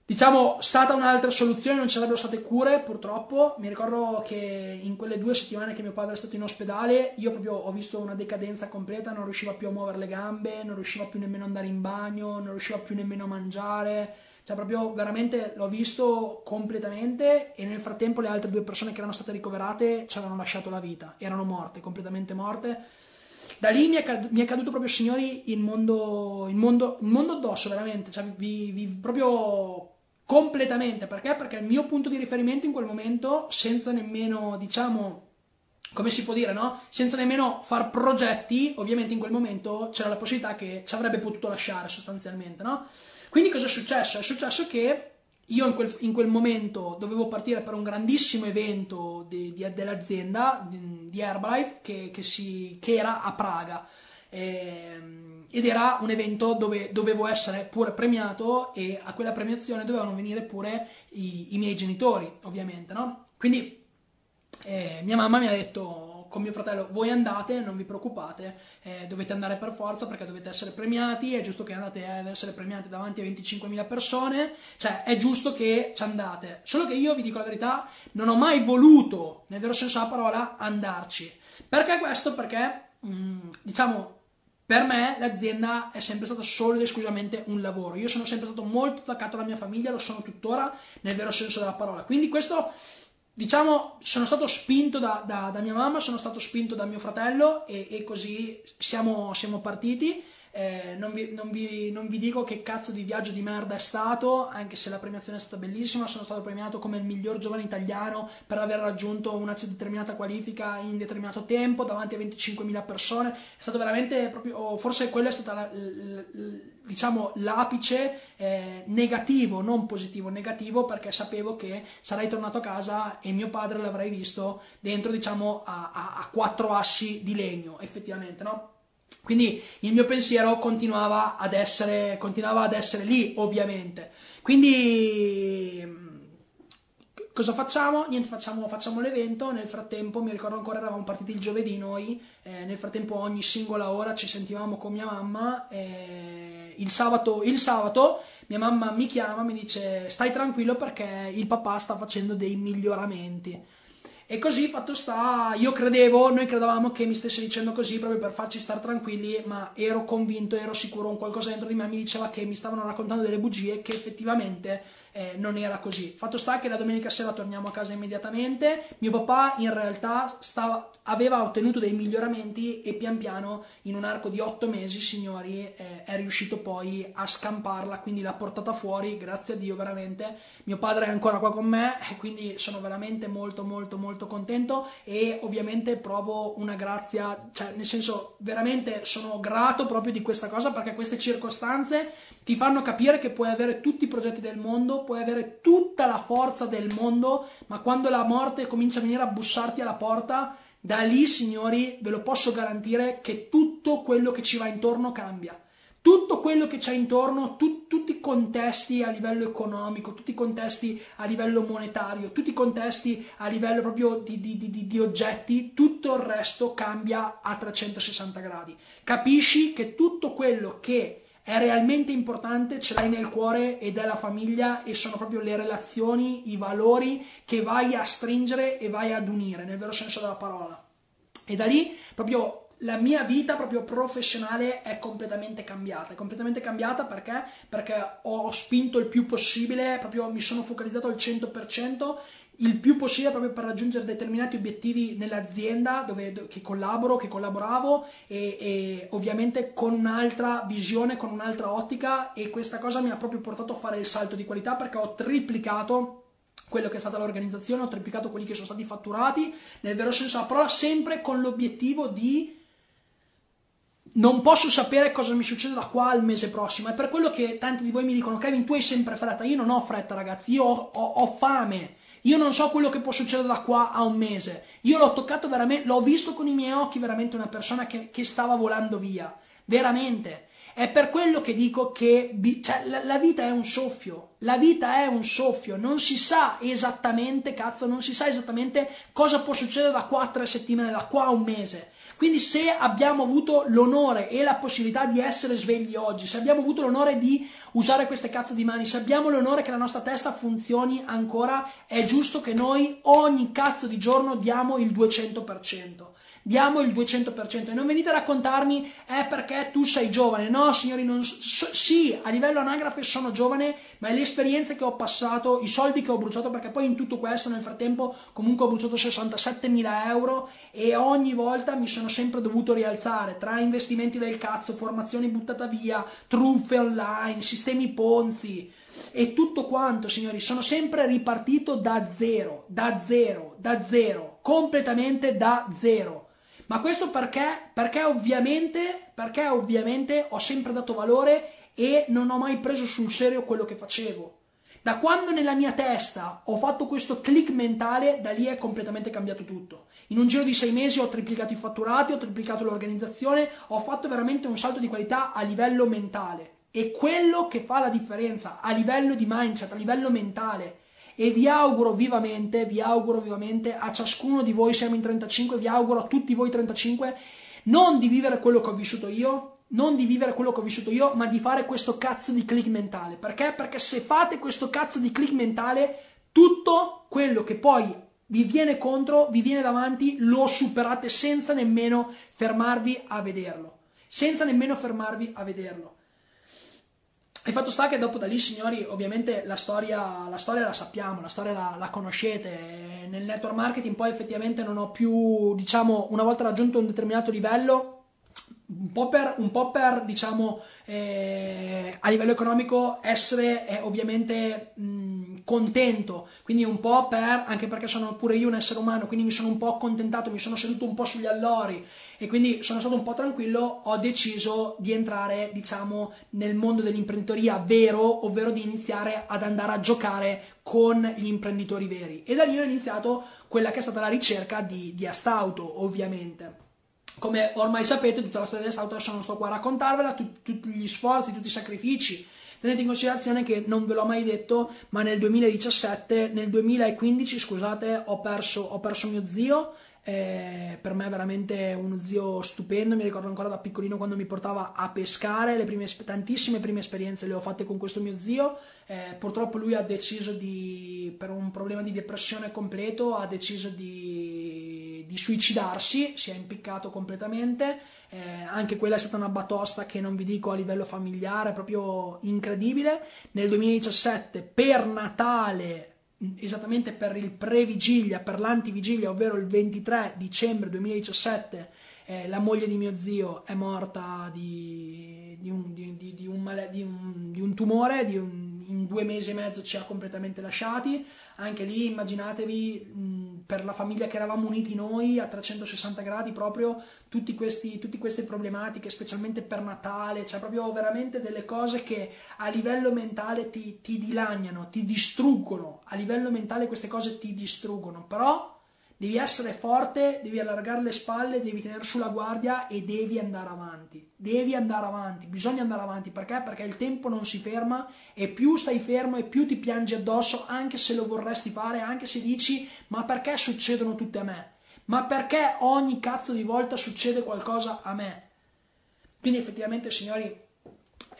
diciamo, stata un'altra soluzione, non ci sarebbero state cure purtroppo. Mi ricordo che in quelle due settimane che mio padre è stato in ospedale io proprio ho visto una decadenza completa, non riusciva più a muovere le gambe, non riusciva più nemmeno ad andare in bagno, non riusciva più nemmeno a mangiare cioè proprio veramente l'ho visto completamente e nel frattempo le altre due persone che erano state ricoverate ci avevano lasciato la vita, erano morte, completamente morte. Da lì mi è, cad- mi è caduto proprio, signori, il mondo, il mondo, il mondo addosso, veramente, cioè, vi, vi, proprio completamente. Perché? Perché il mio punto di riferimento in quel momento, senza nemmeno, diciamo, come si può dire, no? Senza nemmeno far progetti, ovviamente in quel momento c'era la possibilità che ci avrebbe potuto lasciare sostanzialmente, no? Quindi cosa è successo? È successo che io in quel, in quel momento dovevo partire per un grandissimo evento di, di, dell'azienda di, di Herbalife che, che, si, che, era a Praga. Eh, ed era un evento dove dovevo essere pure premiato e a quella premiazione dovevano venire pure i, i miei genitori, ovviamente, no? Quindi eh, mia mamma mi ha detto con mio fratello voi andate, non vi preoccupate, eh, dovete andare per forza perché dovete essere premiati, è giusto che andate ad essere premiati davanti a 25.000 persone, cioè è giusto che ci andate. Solo che io vi dico la verità, non ho mai voluto, nel vero senso della parola, andarci. Perché questo? Perché, mh, mm, diciamo, per me l'azienda è sempre stata solo ed esclusivamente un lavoro. Io sono sempre stato molto attaccato alla mia famiglia, lo sono tuttora nel vero senso della parola. Quindi questo diciamo, sono stato spinto da, da, da, mia mamma, sono stato spinto da mio fratello e, e così siamo, siamo partiti. Eh, non, vi, non, vi, non, vi, dico che cazzo di viaggio di merda è stato, anche se la premiazione è stata bellissima. Sono stato premiato come il miglior giovane italiano per aver raggiunto una determinata qualifica in determinato tempo davanti a 25.000 persone. È stato veramente proprio, forse quella è la, diciamo l'apice eh, negativo, non positivo, negativo, perché sapevo che sarei tornato a casa e mio padre l'avrei visto dentro, diciamo, a, a, a quattro assi di legno, effettivamente, no? Quindi il mio pensiero continuava ad essere, continuava ad essere lì, ovviamente. Quindi cosa facciamo? Niente, facciamo, facciamo, l'evento. Nel frattempo, mi ricordo ancora, eravamo partiti il giovedì noi. Eh, nel frattempo, ogni singola ora ci sentivamo con mia mamma. Eh, il, sabato, il sabato, mia mamma mi chiama, mi dice: Stai tranquillo perché il papà sta facendo dei miglioramenti. E così fatto sta, io credevo, noi credevamo che mi stesse dicendo così proprio per farci stare tranquilli, ma ero convinto, ero sicuro, un qualcosa dentro di me mi diceva che mi stavano raccontando delle bugie che effettivamente eh, non era così. Fatto sta che la domenica sera torniamo a casa immediatamente, mio papà in realtà stava, aveva ottenuto dei miglioramenti e pian piano in un arco di otto mesi, signori, eh, è riuscito poi a scamparla, quindi l'ha portata fuori, grazie a Dio veramente. Mio padre è ancora qua con me, quindi sono veramente molto molto molto contento e ovviamente provo una grazia, cioè nel senso veramente sono grato proprio di questa cosa perché queste circostanze ti fanno capire che puoi avere tutti i progetti del mondo, puoi avere tutta la forza del mondo, ma quando la morte comincia a venire a bussarti alla porta, da lì, signori, ve lo posso garantire che tutto quello che ci va intorno cambia. Tutto quello che c'è intorno, tu, tutti i contesti a livello economico, tutti i contesti a livello monetario, tutti i contesti a livello proprio di, di, di, di oggetti, tutto il resto cambia a 360 gradi. Capisci che tutto quello che è realmente importante, ce l'hai nel cuore ed è la famiglia e sono proprio le relazioni, i valori che vai a stringere e vai ad unire nel vero senso della parola. E da lì proprio la mia vita proprio professionale è completamente cambiata. È completamente cambiata perché? Perché ho spinto il più possibile, proprio mi sono focalizzato al 100% il più possibile proprio per raggiungere determinati obiettivi nell'azienda dove, che collaboro, che collaboravo e, e, ovviamente con un'altra visione, con un'altra ottica e questa cosa mi ha proprio portato a fare il salto di qualità perché ho triplicato quello che è stata l'organizzazione, ho triplicato quelli che sono stati fatturati, nel vero senso della parola, sempre con l'obiettivo di non posso sapere cosa mi succede da qua al mese prossimo. È per quello che tanti di voi mi dicono: Kevin, tu hai sempre fretta. Io non ho fretta, ragazzi. Io ho, ho, ho fame. Io non so quello che può succedere da qua a un mese. Io l'ho toccato veramente, l'ho visto con i miei occhi veramente una persona che, che stava volando via. Veramente. È per quello che dico che cioè, la, la, vita è un soffio, la vita è un soffio, non si sa esattamente, cazzo, non si sa esattamente cosa può succedere da qua a tre settimane, da qua a un mese. Quindi se abbiamo avuto l'onore e la possibilità di essere svegli oggi, se abbiamo avuto l'onore di usare queste cazzo di mani, se abbiamo l'onore che la nostra testa funzioni ancora, è giusto che noi ogni cazzo di giorno diamo il 200% diamo il 200% e non venite a raccontarmi è perché tu sei giovane. No, signori, non, so, sì, a livello anagrafe sono giovane, ma è l'esperienza che ho passato, i soldi che ho bruciato, perché poi in tutto questo nel frattempo comunque ho bruciato 67.000 euro e ogni volta mi sono sempre dovuto rialzare tra investimenti del cazzo, formazioni buttata via, truffe online, sistemi ponzi e tutto quanto, signori, sono sempre ripartito da zero, da zero, da zero, completamente da zero. Ma questo perché? Perché ovviamente, perché ovviamente ho sempre dato valore e non ho mai preso sul serio quello che facevo. Da quando nella mia testa ho fatto questo click mentale, da lì è completamente cambiato tutto. In un giro di sei mesi ho triplicato i fatturati, ho triplicato l'organizzazione, ho fatto veramente un salto di qualità a livello mentale. E quello che fa la differenza a livello di mindset, a livello mentale, e vi auguro vivamente, vi auguro vivamente a ciascuno di voi, siamo in 35, vi auguro a tutti voi 35, non di vivere quello che ho vissuto io, non di vivere quello che ho vissuto io, ma di fare questo cazzo di click mentale. Perché? Perché se fate questo cazzo di click mentale, tutto quello che poi vi viene contro, vi viene davanti, lo superate senza nemmeno fermarvi a vederlo. Senza nemmeno fermarvi a vederlo. Il fatto sta che dopo da lì, signori, ovviamente la storia la, storia la sappiamo, la storia la, la, conoscete. Nel network marketing poi effettivamente non ho più, diciamo, una volta raggiunto un determinato livello, un po' per, un po per diciamo, eh, a livello economico essere eh, ovviamente mh, contento, quindi un po' per, anche perché sono pure io un essere umano, quindi mi sono un po' accontentato, mi sono seduto un po' sugli allori e quindi sono stato un po' tranquillo, ho deciso di entrare, diciamo, nel mondo dell'imprenditoria vero, ovvero di iniziare ad andare a giocare con gli imprenditori veri. E da lì ho iniziato quella che è stata la ricerca di, di Astauto, ovviamente. Come ormai sapete, tutta la storia di Astauto adesso non sto qua a raccontarvela, tu, tutti gli sforzi, tutti i sacrifici. Tenete in considerazione che non ve l'ho mai detto, ma nel 2017, nel 2015, scusate, ho perso, ho perso mio zio eh, per me è veramente uno zio stupendo, mi ricordo ancora da piccolino quando mi portava a pescare, le prime, tantissime prime esperienze le ho fatte con questo mio zio, eh, purtroppo lui ha deciso di, per un problema di depressione completo, ha deciso di, di suicidarsi, si è impiccato completamente, eh, anche quella è stata una batosta che non vi dico a livello familiare, proprio incredibile. Nel 2017 per Natale esattamente per il pre-vigilia, per l'antivigilia, ovvero il 23 dicembre 2017, eh, la moglie di mio zio è morta di, di, un, di, di un, un, un, tumore, in due mesi e mezzo ci ha completamente lasciati. Anche lì immaginatevi mh, per la famiglia che eravamo uniti noi a 360 gradi, proprio questi, tutte queste problematiche, specialmente per Natale, cioè proprio veramente delle cose che a livello mentale ti, ti dilagnano, ti distruggono. A livello mentale queste cose ti distruggono, però Devi essere forte, devi allargare le spalle, devi tenere sulla guardia e devi andare avanti. Devi andare avanti, bisogna andare avanti perché? Perché il tempo non si ferma e più stai fermo e più ti piangi addosso anche se lo vorresti fare, anche se dici ma perché succedono tutte a me? Ma perché ogni cazzo di volta succede qualcosa a me? Quindi effettivamente signori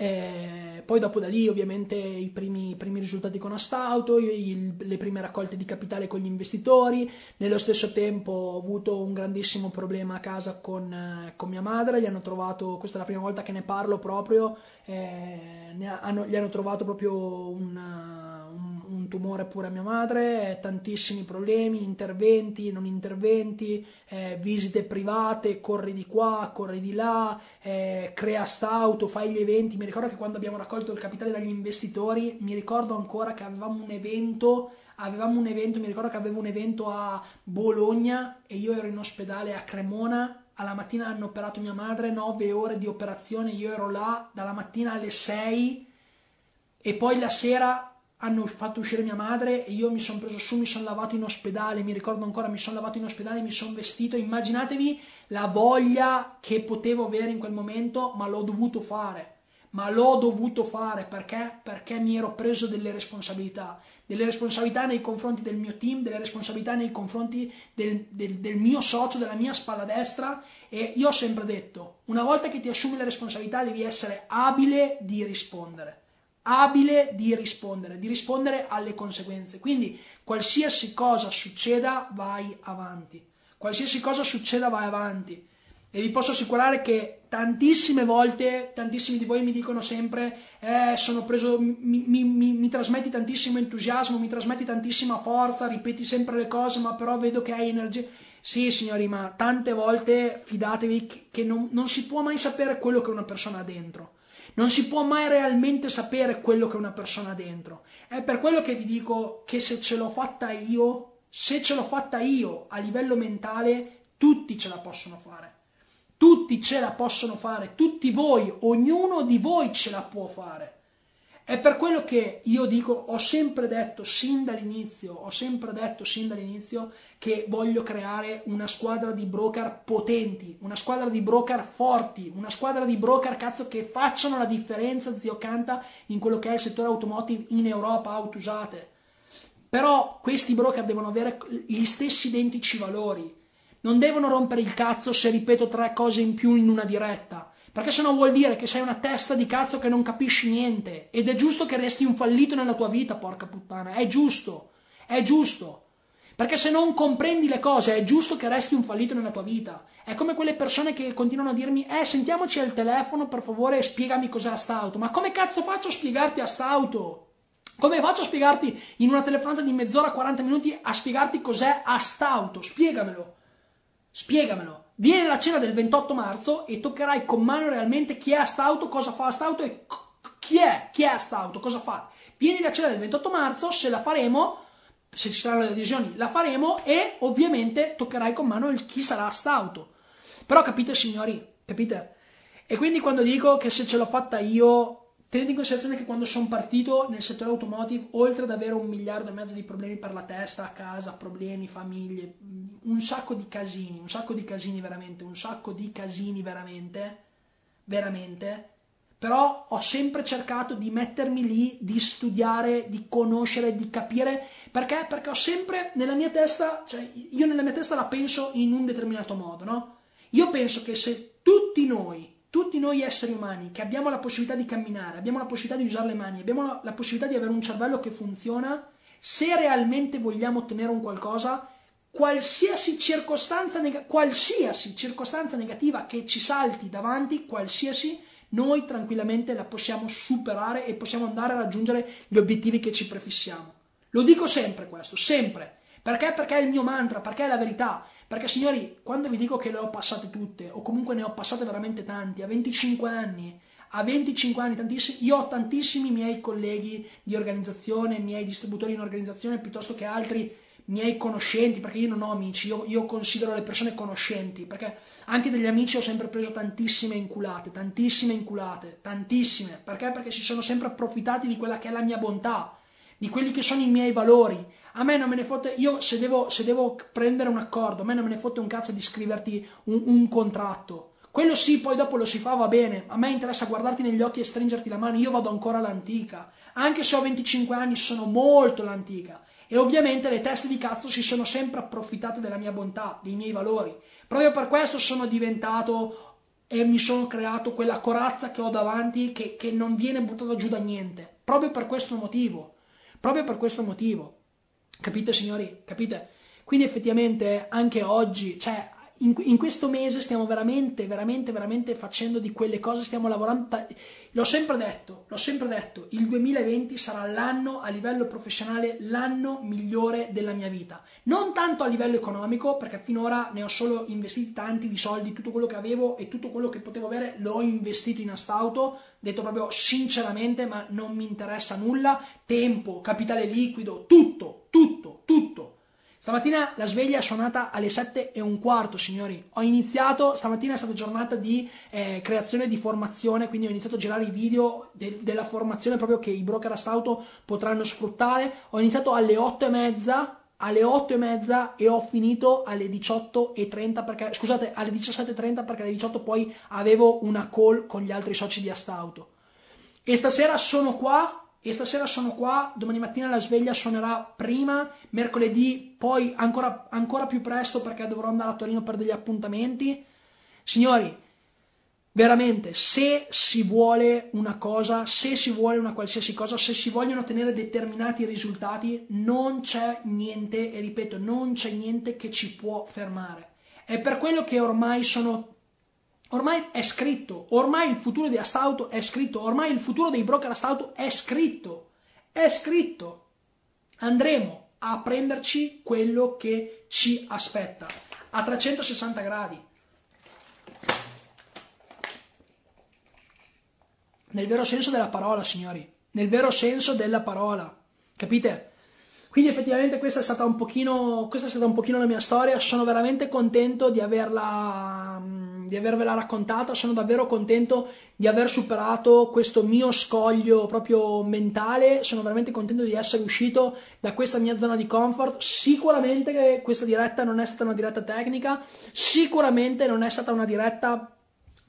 eh, poi dopo da lì ovviamente i primi, primi risultati con Astauto, il, le prime raccolte di capitale con gli investitori, nello stesso tempo ho avuto un grandissimo problema a casa con, eh, con mia madre, gli hanno trovato, questa è la prima volta che ne parlo proprio, eh, hanno, gli hanno trovato proprio un, tumore pure a mia madre, tantissimi problemi, interventi, non interventi, eh, visite private, corri di qua, corri di là, eh, crea st'auto, fai gli eventi, mi ricordo che quando abbiamo raccolto il capitale dagli investitori, mi ricordo ancora che avevamo un evento, avevamo un evento, mi ricordo che avevo un evento a Bologna e io ero in ospedale a Cremona, alla mattina hanno operato mia madre, 9 ore di operazione, io ero là dalla mattina alle 6 e poi la sera hanno fatto uscire mia madre e io mi sono preso su, mi sono lavato in ospedale, mi ricordo ancora, mi sono lavato in ospedale, mi sono vestito, immaginatevi la voglia che potevo avere in quel momento, ma l'ho dovuto fare. Ma l'ho dovuto fare perché? Perché mi ero preso delle responsabilità, delle responsabilità nei confronti del mio team, delle responsabilità nei confronti del, del, del, mio socio, della mia spalla destra. E io ho sempre detto, una volta che ti assumi le responsabilità devi essere abile di rispondere, abile di rispondere, di rispondere alle conseguenze. Quindi qualsiasi cosa succeda vai avanti, qualsiasi cosa succeda vai avanti e vi posso assicurare che tantissime volte, tantissimi di voi mi dicono sempre, eh, sono preso, mi, mi, mi, mi, trasmetti tantissimo entusiasmo, mi trasmetti tantissima forza, ripeti sempre le cose, ma però vedo che hai energia. Sì, signori, ma tante volte fidatevi che non, non si può mai sapere quello che una persona ha dentro. Non si può mai realmente sapere quello che una persona ha dentro. È per quello che vi dico che se ce l'ho fatta io, se ce l'ho fatta io a livello mentale, tutti ce la possono fare. Tutti ce la possono fare, tutti voi, ognuno di voi ce la può fare. È per quello che io dico, ho sempre detto sin dall'inizio, ho sempre detto sin dall'inizio che voglio creare una squadra di broker potenti, una squadra di broker forti, una squadra di broker cazzo che facciano la differenza, zio Canta, in quello che è il settore automotive in Europa, auto usate. Però questi broker devono avere gli stessi identici valori, non devono rompere il cazzo se ripeto tre cose in più in una diretta. Perché se no vuol dire che sei una testa di cazzo che non capisci niente. Ed è giusto che resti un fallito nella tua vita, porca puttana. È giusto. È giusto. Perché se non comprendi le cose è giusto che resti un fallito nella tua vita. È come quelle persone che continuano a dirmi, eh, sentiamoci al telefono, per favore, e spiegami cos'è st'auto. Ma come cazzo faccio a spiegarti a st'auto? Come faccio a spiegarti in una telefonata di mezz'ora, 40 minuti, a spiegarti cos'è Astauto? Spiegamelo. Spiegamelo. Vieni alla cena del 28 marzo e toccherai con mano realmente chi è Astauto, cosa fa Astauto e chi è, chi è Astauto, cosa fa. Vieni alla cena del 28 marzo, se la faremo, se ci saranno le adesioni, la faremo e ovviamente toccherai con mano il, chi sarà Astauto. Però capite signori, capite? E quindi quando dico che se ce l'ho fatta io Tenete in considerazione che quando sono partito nel settore automotive, oltre ad avere un miliardo e mezzo di problemi per la testa, a casa, problemi, famiglie, un sacco di casini, un sacco di casini veramente, un sacco di casini veramente, veramente, però ho sempre cercato di mettermi lì, di studiare, di conoscere, di capire, perché? Perché ho sempre nella mia testa, cioè io nella mia testa la penso in un determinato modo, no? Io penso che se tutti noi tutti noi esseri umani che abbiamo la possibilità di camminare, abbiamo la possibilità di usare le mani, abbiamo la, la possibilità di avere un cervello che funziona, se realmente vogliamo ottenere un qualcosa, qualsiasi circostanza, neg- qualsiasi circostanza negativa che ci salti davanti, qualsiasi, noi tranquillamente la possiamo superare e possiamo andare a raggiungere gli obiettivi che ci prefissiamo. Lo dico sempre questo, sempre. Perché? Perché è il mio mantra, perché è la verità. Perché signori, quando vi dico che le ho passate tutte, o comunque ne ho passate veramente tanti, a 25 anni, a 25 anni, tantissimi, io ho tantissimi miei colleghi di organizzazione, miei distributori in organizzazione, piuttosto che altri miei conoscenti, perché io non ho amici, io, io, considero le persone conoscenti, perché anche degli amici ho sempre preso tantissime inculate, tantissime inculate, tantissime, perché? Perché si sono sempre approfittati di quella che è la mia bontà, di quelli che sono i miei valori, a me non me ne fotte, io se devo, se devo prendere un accordo, a me non me ne fotte un cazzo di scriverti un, un contratto. Quello sì, poi dopo lo si fa, va bene. A me interessa guardarti negli occhi e stringerti la mano. Io vado ancora all'antica. Anche se ho 25 anni, sono molto l'antica. E ovviamente le teste di cazzo si sono sempre approfittate della mia bontà, dei miei valori. Proprio per questo sono diventato e mi sono creato quella corazza che ho davanti che, che non viene buttata giù da niente. Proprio per questo motivo. Proprio per questo motivo. Capite signori? Capite? Quindi effettivamente anche oggi, cioè in, in, questo mese stiamo veramente, veramente, veramente facendo di quelle cose, stiamo lavorando. L'ho sempre detto, l'ho sempre detto, il 2020 sarà l'anno a livello professionale, l'anno migliore della mia vita. Non tanto a livello economico, perché finora ne ho solo investiti tanti di soldi, tutto quello che avevo e tutto quello che potevo avere l'ho investito in Astauto, detto proprio sinceramente, ma non mi interessa nulla. Tempo, capitale liquido, tutto, tutto, tutto Stamattina la sveglia è suonata alle 7 e un quarto, signori. Ho iniziato, stamattina è stata giornata di eh, creazione di formazione, quindi ho iniziato a girare i video de- della formazione proprio che i broker auto potranno sfruttare. Ho iniziato alle 8 e mezza, alle 8 e mezza e ho finito alle 18.30 perché, scusate, alle 17.30 perché alle 18 poi avevo una call con gli altri soci di Astauto. E stasera sono qua e stasera sono qua, domani mattina la sveglia suonerà prima, mercoledì poi ancora, ancora più presto perché dovrò andare a Torino per degli appuntamenti. Signori, veramente, se si vuole una cosa, se si vuole una qualsiasi cosa, se si vogliono ottenere determinati risultati, non c'è niente, e ripeto, non c'è niente che ci può fermare. È per quello che ormai sono Ormai è scritto, ormai il futuro di Astauto è scritto, ormai il futuro dei broker Astauto è scritto, è scritto. Andremo a prenderci quello che ci aspetta a 360 gradi. Nel vero senso della parola, signori, nel vero senso della parola. Capite? Quindi effettivamente questa è stata un pochino, questa è stata un pochino la mia storia, sono veramente contento di averla di avervela raccontata, sono davvero contento di aver superato questo mio scoglio proprio mentale, sono veramente contento di essere uscito da questa mia zona di comfort. Sicuramente questa diretta non è stata una diretta tecnica, sicuramente non è stata una diretta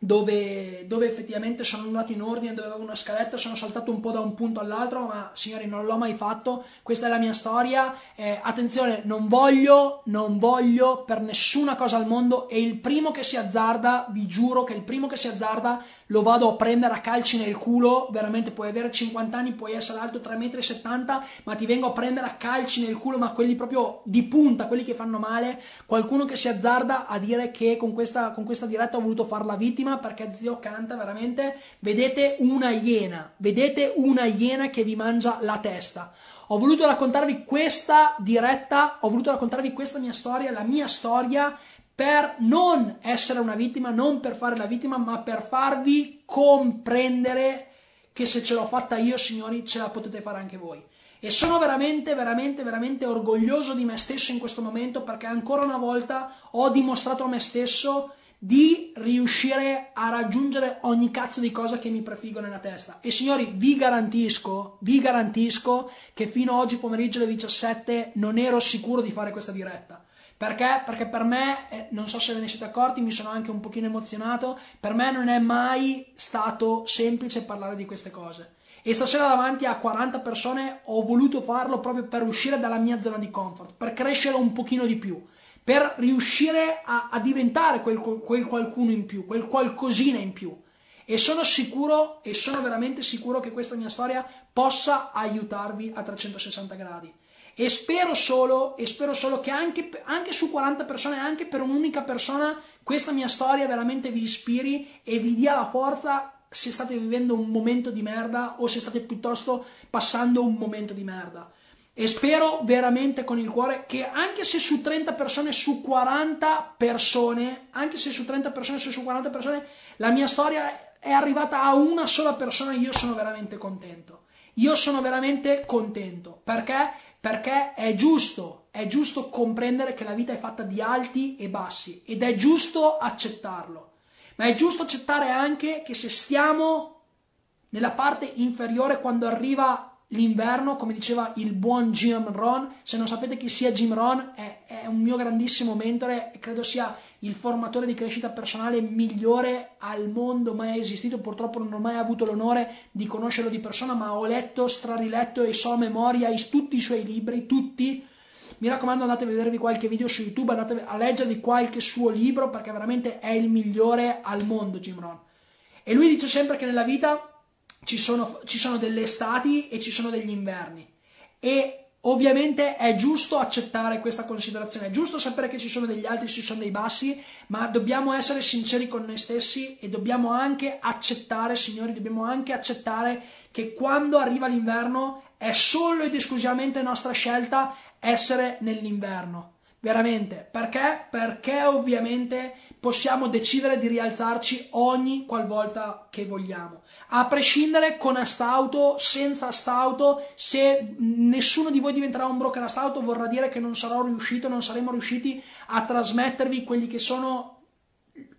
dove, dove, effettivamente sono andato in ordine, dove avevo una scaletta, sono saltato un po' da un punto all'altro, ma signori non l'ho mai fatto, questa è la mia storia, eh, attenzione, non voglio, non voglio per nessuna cosa al mondo e il primo che si azzarda, vi giuro che il primo che si azzarda lo vado a prendere a calci nel culo, veramente puoi avere 50 anni, puoi essere alto 3,70 m, ma ti vengo a prendere a calci nel culo, ma quelli proprio di punta, quelli che fanno male, qualcuno che si azzarda a dire che con questa, con questa diretta ho voluto far la vittima perché zio canta veramente, vedete una iena, vedete una iena che vi mangia la testa. Ho voluto raccontarvi questa diretta, ho voluto raccontarvi questa mia storia, la mia storia, per non essere una vittima, non per fare la vittima, ma per farvi comprendere che se ce l'ho fatta io, signori, ce la potete fare anche voi. E sono veramente, veramente, veramente orgoglioso di me stesso in questo momento perché ancora una volta ho dimostrato a me stesso di riuscire a raggiungere ogni cazzo di cosa che mi prefiggo nella testa. E signori, vi garantisco, vi garantisco che fino a oggi pomeriggio alle 17 non ero sicuro di fare questa diretta. Perché? Perché per me, eh, non so se ve ne siete accorti, mi sono anche un pochino emozionato, per me non è mai stato semplice parlare di queste cose. E stasera davanti a 40 persone ho voluto farlo proprio per uscire dalla mia zona di comfort, per crescere un pochino di più, per riuscire a, a diventare quel, quel qualcuno in più, quel qualcosina in più. E sono sicuro, e sono veramente sicuro che questa mia storia possa aiutarvi a 360 gradi. E spero solo, e spero solo che anche, anche, su 40 persone, anche per un'unica persona, questa mia storia veramente vi ispiri e vi dia la forza se state vivendo un momento di merda o se state piuttosto passando un momento di merda. E spero veramente con il cuore che anche se su 30 persone, su 40 persone, anche se su 30 persone, su 40 persone, la mia storia è arrivata a una sola persona, io sono veramente contento. Io sono veramente contento. Perché? Perché è giusto, è giusto comprendere che la vita è fatta di alti e bassi ed è giusto accettarlo, ma è giusto accettare anche che se stiamo nella parte inferiore quando arriva l'inverno, come diceva il buon Jim Ron, se non sapete chi sia Jim Ron, è, è un mio grandissimo mentore credo sia il formatore di crescita personale migliore al mondo mai esistito. Purtroppo non ho mai avuto l'onore di conoscerlo di persona, ma ho letto, strariletto e so a memoria tutti i suoi libri, tutti. Mi raccomando, andate a vedervi qualche video su YouTube, andate a leggervi qualche suo libro perché veramente è il migliore al mondo, Jim Ron. E lui dice sempre che nella vita ci sono, ci sono delle estati e ci sono degli inverni. E Ovviamente è giusto accettare questa considerazione, è giusto sapere che ci sono degli alti ci sono dei bassi, ma dobbiamo essere sinceri con noi stessi e dobbiamo anche accettare, signori, dobbiamo anche accettare che quando arriva l'inverno è solo ed esclusivamente nostra scelta essere nell'inverno. Veramente, perché? Perché ovviamente possiamo decidere di rialzarci ogni qualvolta che vogliamo a prescindere con astauto, senza astauto, se nessuno di voi diventerà un broker astauto vorrà dire che non sarò riuscito, non saremo riusciti a trasmettervi quelli che sono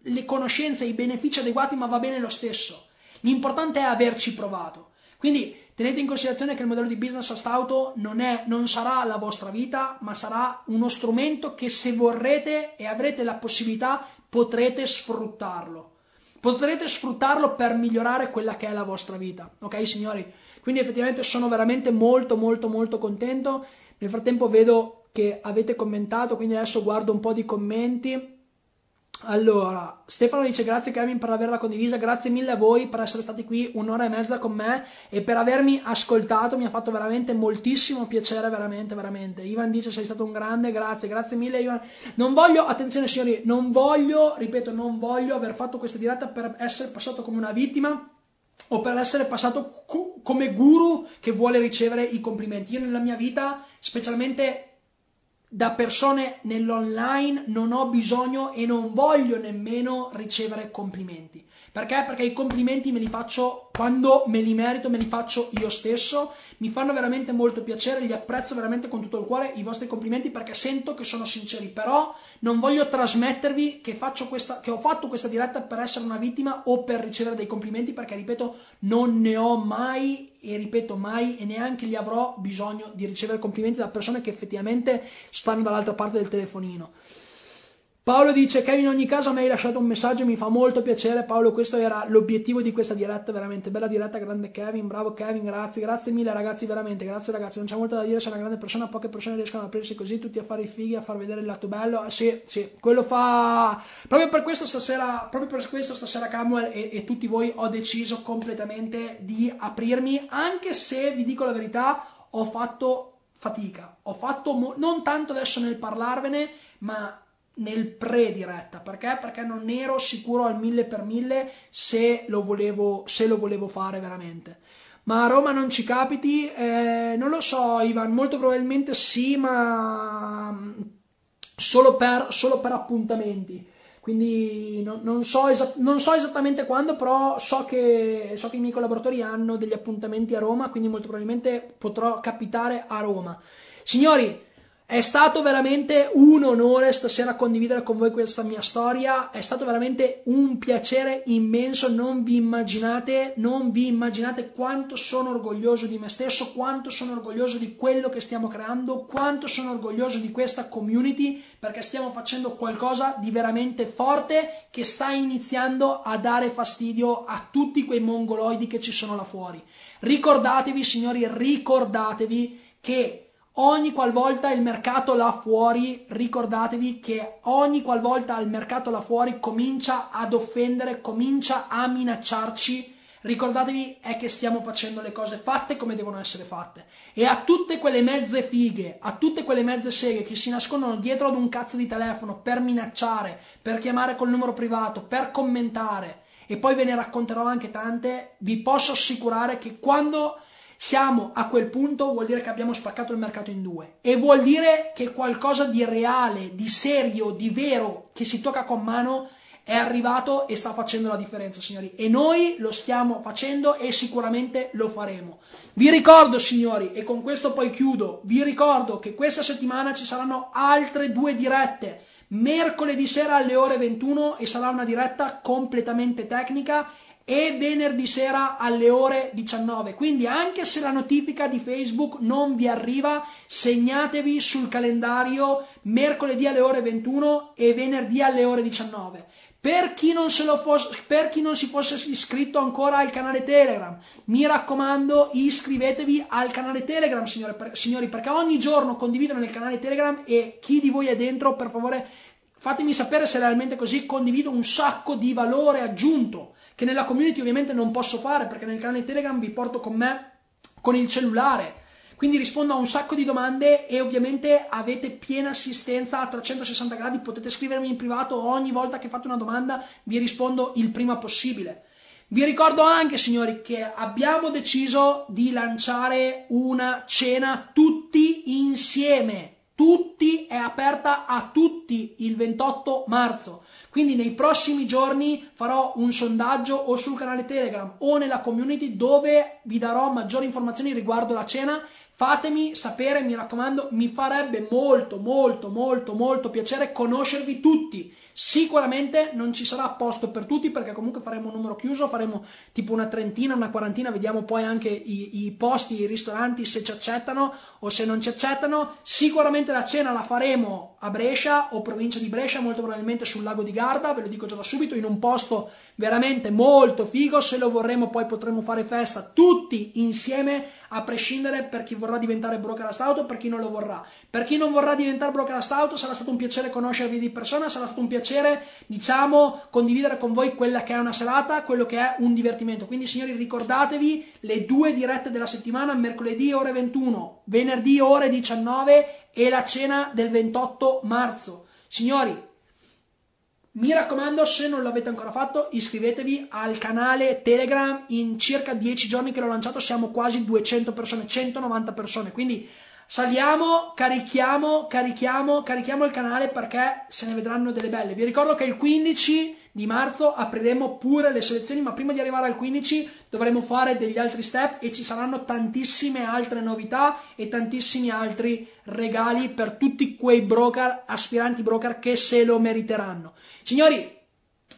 le conoscenze, i benefici adeguati, ma va bene lo stesso. L'importante è averci provato. Quindi tenete in considerazione che il modello di business astauto non, è, non sarà la vostra vita, ma sarà uno strumento che se vorrete e avrete la possibilità potrete sfruttarlo potrete sfruttarlo per migliorare quella che è la vostra vita. Ok, signori? Quindi effettivamente sono veramente molto molto molto contento. Nel frattempo vedo che avete commentato, quindi adesso guardo un po' di commenti. Allora, Stefano dice grazie Kevin per averla condivisa, grazie mille a voi per essere stati qui un'ora e mezza con me e per avermi ascoltato, mi ha fatto veramente moltissimo piacere, veramente, veramente. Ivan dice sei stato un grande, grazie, grazie mille Ivan. Non voglio, attenzione signori, non voglio, ripeto, non voglio aver fatto questa diretta per essere passato come una vittima o per essere passato come guru che vuole ricevere i complimenti. Io nella mia vita, specialmente da persone nell'online non ho bisogno e non voglio nemmeno ricevere complimenti. Perché? Perché i complimenti me li faccio quando me li merito, me li faccio io stesso, mi fanno veramente molto piacere, li apprezzo veramente con tutto il cuore i vostri complimenti perché sento che sono sinceri, però non voglio trasmettervi che, questa, che ho fatto questa diretta per essere una vittima o per ricevere dei complimenti perché, ripeto, non ne ho mai e ripeto mai e neanche li avrò bisogno di ricevere complimenti da persone che effettivamente stanno dall'altra parte del telefonino. Paolo dice, Kevin in ogni caso mi hai lasciato un messaggio, mi fa molto piacere Paolo, questo era l'obiettivo di questa diretta, veramente bella diretta, grande Kevin, bravo Kevin, grazie, grazie mille ragazzi, veramente, grazie ragazzi, non c'è molto da dire, sei una grande persona, poche persone riescono ad aprirsi così, tutti a fare i fighi, a far vedere il lato bello, ah, sì, sì, quello fa, proprio per questo stasera, proprio per questo stasera Camuel e, e tutti voi ho deciso completamente di aprirmi, anche se vi dico la verità, ho fatto fatica, ho fatto mo- non tanto adesso nel parlarvene, ma nel pre-diretta. Perché? Perché non ero sicuro al mille per mille se lo volevo, se lo volevo fare veramente. Ma a Roma non ci capiti? Eh, non lo so, Ivan, molto probabilmente sì, ma solo per, solo per appuntamenti. Quindi non, non, so esatt- non, so esattamente quando, però so che, so che i miei collaboratori hanno degli appuntamenti a Roma, quindi molto probabilmente potrò capitare a Roma. Signori, è stato veramente un onore stasera condividere con voi questa mia storia, è stato veramente un piacere immenso, non vi immaginate, non vi immaginate quanto sono orgoglioso di me stesso, quanto sono orgoglioso di quello che stiamo creando, quanto sono orgoglioso di questa community perché stiamo facendo qualcosa di veramente forte che sta iniziando a dare fastidio a tutti quei mongoloidi che ci sono là fuori. Ricordatevi, signori, ricordatevi che Ogni qualvolta il mercato là fuori, ricordatevi che ogni qualvolta il mercato là fuori comincia ad offendere, comincia a minacciarci, ricordatevi è che stiamo facendo le cose fatte come devono essere fatte. E a tutte quelle mezze fighe, a tutte quelle mezze seghe che si nascondono dietro ad un cazzo di telefono per minacciare, per chiamare col numero privato, per commentare, e poi ve ne racconterò anche tante, vi posso assicurare che quando siamo a quel punto vuol dire che abbiamo spaccato il mercato in due e vuol dire che qualcosa di reale, di serio, di vero che si tocca con mano è arrivato e sta facendo la differenza, signori. E noi lo stiamo facendo e sicuramente lo faremo. Vi ricordo, signori, e con questo poi chiudo, vi ricordo che questa settimana ci saranno altre due dirette. Mercoledì sera alle ore 21 e sarà una diretta completamente tecnica e venerdì sera alle ore 19. Quindi anche se la notifica di Facebook non vi arriva, segnatevi sul calendario mercoledì alle ore 21 e venerdì alle ore 19. Per chi, fosse, per chi non si fosse iscritto ancora al canale Telegram, mi raccomando iscrivetevi al canale Telegram, signore, signori, perché ogni giorno condivido nel canale Telegram e chi di voi è dentro, per favore, fatemi sapere se è realmente così, condivido un sacco di valore aggiunto che nella community ovviamente non posso fare perché nel canale Telegram vi porto con me con il cellulare. Quindi rispondo a un sacco di domande e ovviamente avete piena assistenza a 360 gradi, potete scrivermi in privato ogni volta che fate una domanda, vi rispondo il prima possibile. Vi ricordo anche, signori, che abbiamo deciso di lanciare una cena tutti insieme. Tutti è aperta a tutti il 28 marzo. Quindi nei prossimi giorni farò un sondaggio o sul canale Telegram o nella community dove vi darò maggiori informazioni riguardo la cena. Fatemi sapere, mi raccomando, mi farebbe molto, molto, molto, molto piacere conoscervi tutti. Sicuramente non ci sarà posto per tutti perché comunque faremo un numero chiuso, faremo tipo una trentina, una quarantina, vediamo poi anche i, i posti, i ristoranti se ci accettano o se non ci accettano. Sicuramente la cena la faremo a Brescia o provincia di Brescia, molto probabilmente sul lago di Garda, ve lo dico già da subito, in un posto veramente molto figo. Se lo vorremmo poi potremo fare festa tutti insieme, a prescindere per chi vorrà diventare broker auto, per chi non lo vorrà. Per chi non vorrà diventare broker auto sarà stato un piacere conoscervi di persona, sarà stato un piacere, diciamo, condividere con voi quella che è una serata, quello che è un divertimento. Quindi, signori, ricordatevi le due dirette della settimana, mercoledì ore 21, venerdì ore 19 e la cena del 28 marzo. Signori, mi raccomando, se non l'avete ancora fatto, iscrivetevi al canale Telegram. In circa 10 giorni che l'ho lanciato siamo quasi 200 persone, 190 persone. Quindi Saliamo, carichiamo, carichiamo, carichiamo il canale perché se ne vedranno delle belle. Vi ricordo che il 15 di marzo apriremo pure le selezioni, ma prima di arrivare al 15 dovremo fare degli altri step e ci saranno tantissime altre novità e tantissimi altri regali per tutti quei broker, aspiranti broker che se lo meriteranno. Signori,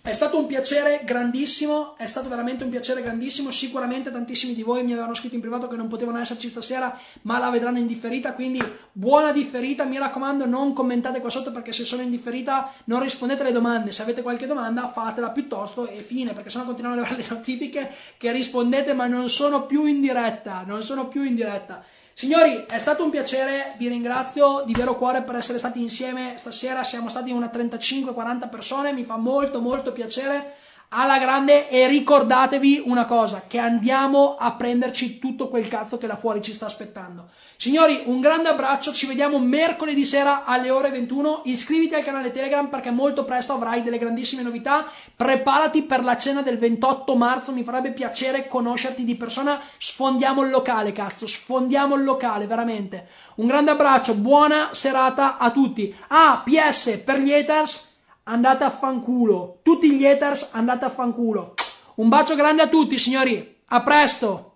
è stato un piacere grandissimo, è stato veramente un piacere grandissimo. Sicuramente tantissimi di voi mi avevano scritto in privato che non potevano esserci stasera, ma la vedranno in differita. Quindi buona differita. Mi raccomando, non commentate qua sotto perché se sono in differita non rispondete alle domande. Se avete qualche domanda, fatela piuttosto e fine, perché sennò continuano ad arrivare le notifiche che rispondete, ma non sono più in diretta. Non sono più in diretta. Signori, è stato un piacere, vi ringrazio di vero cuore per essere stati insieme. Stasera, siamo stati una 35-40 persone, mi fa molto molto piacere alla grande e ricordatevi una cosa, che andiamo a prenderci tutto quel cazzo che là fuori ci sta aspettando. Signori, un grande abbraccio, ci vediamo mercoledì sera alle ore 21, iscriviti al canale Telegram perché molto presto avrai delle grandissime novità, preparati per la cena del 28 marzo, mi farebbe piacere conoscerti di persona, sfondiamo il locale cazzo, sfondiamo il locale, veramente. Un grande abbraccio, buona serata a tutti. Ah, PS, per gli haters andate a fanculo. Tutti gli haters andate a fanculo. Un bacio grande a tutti, signori. A presto.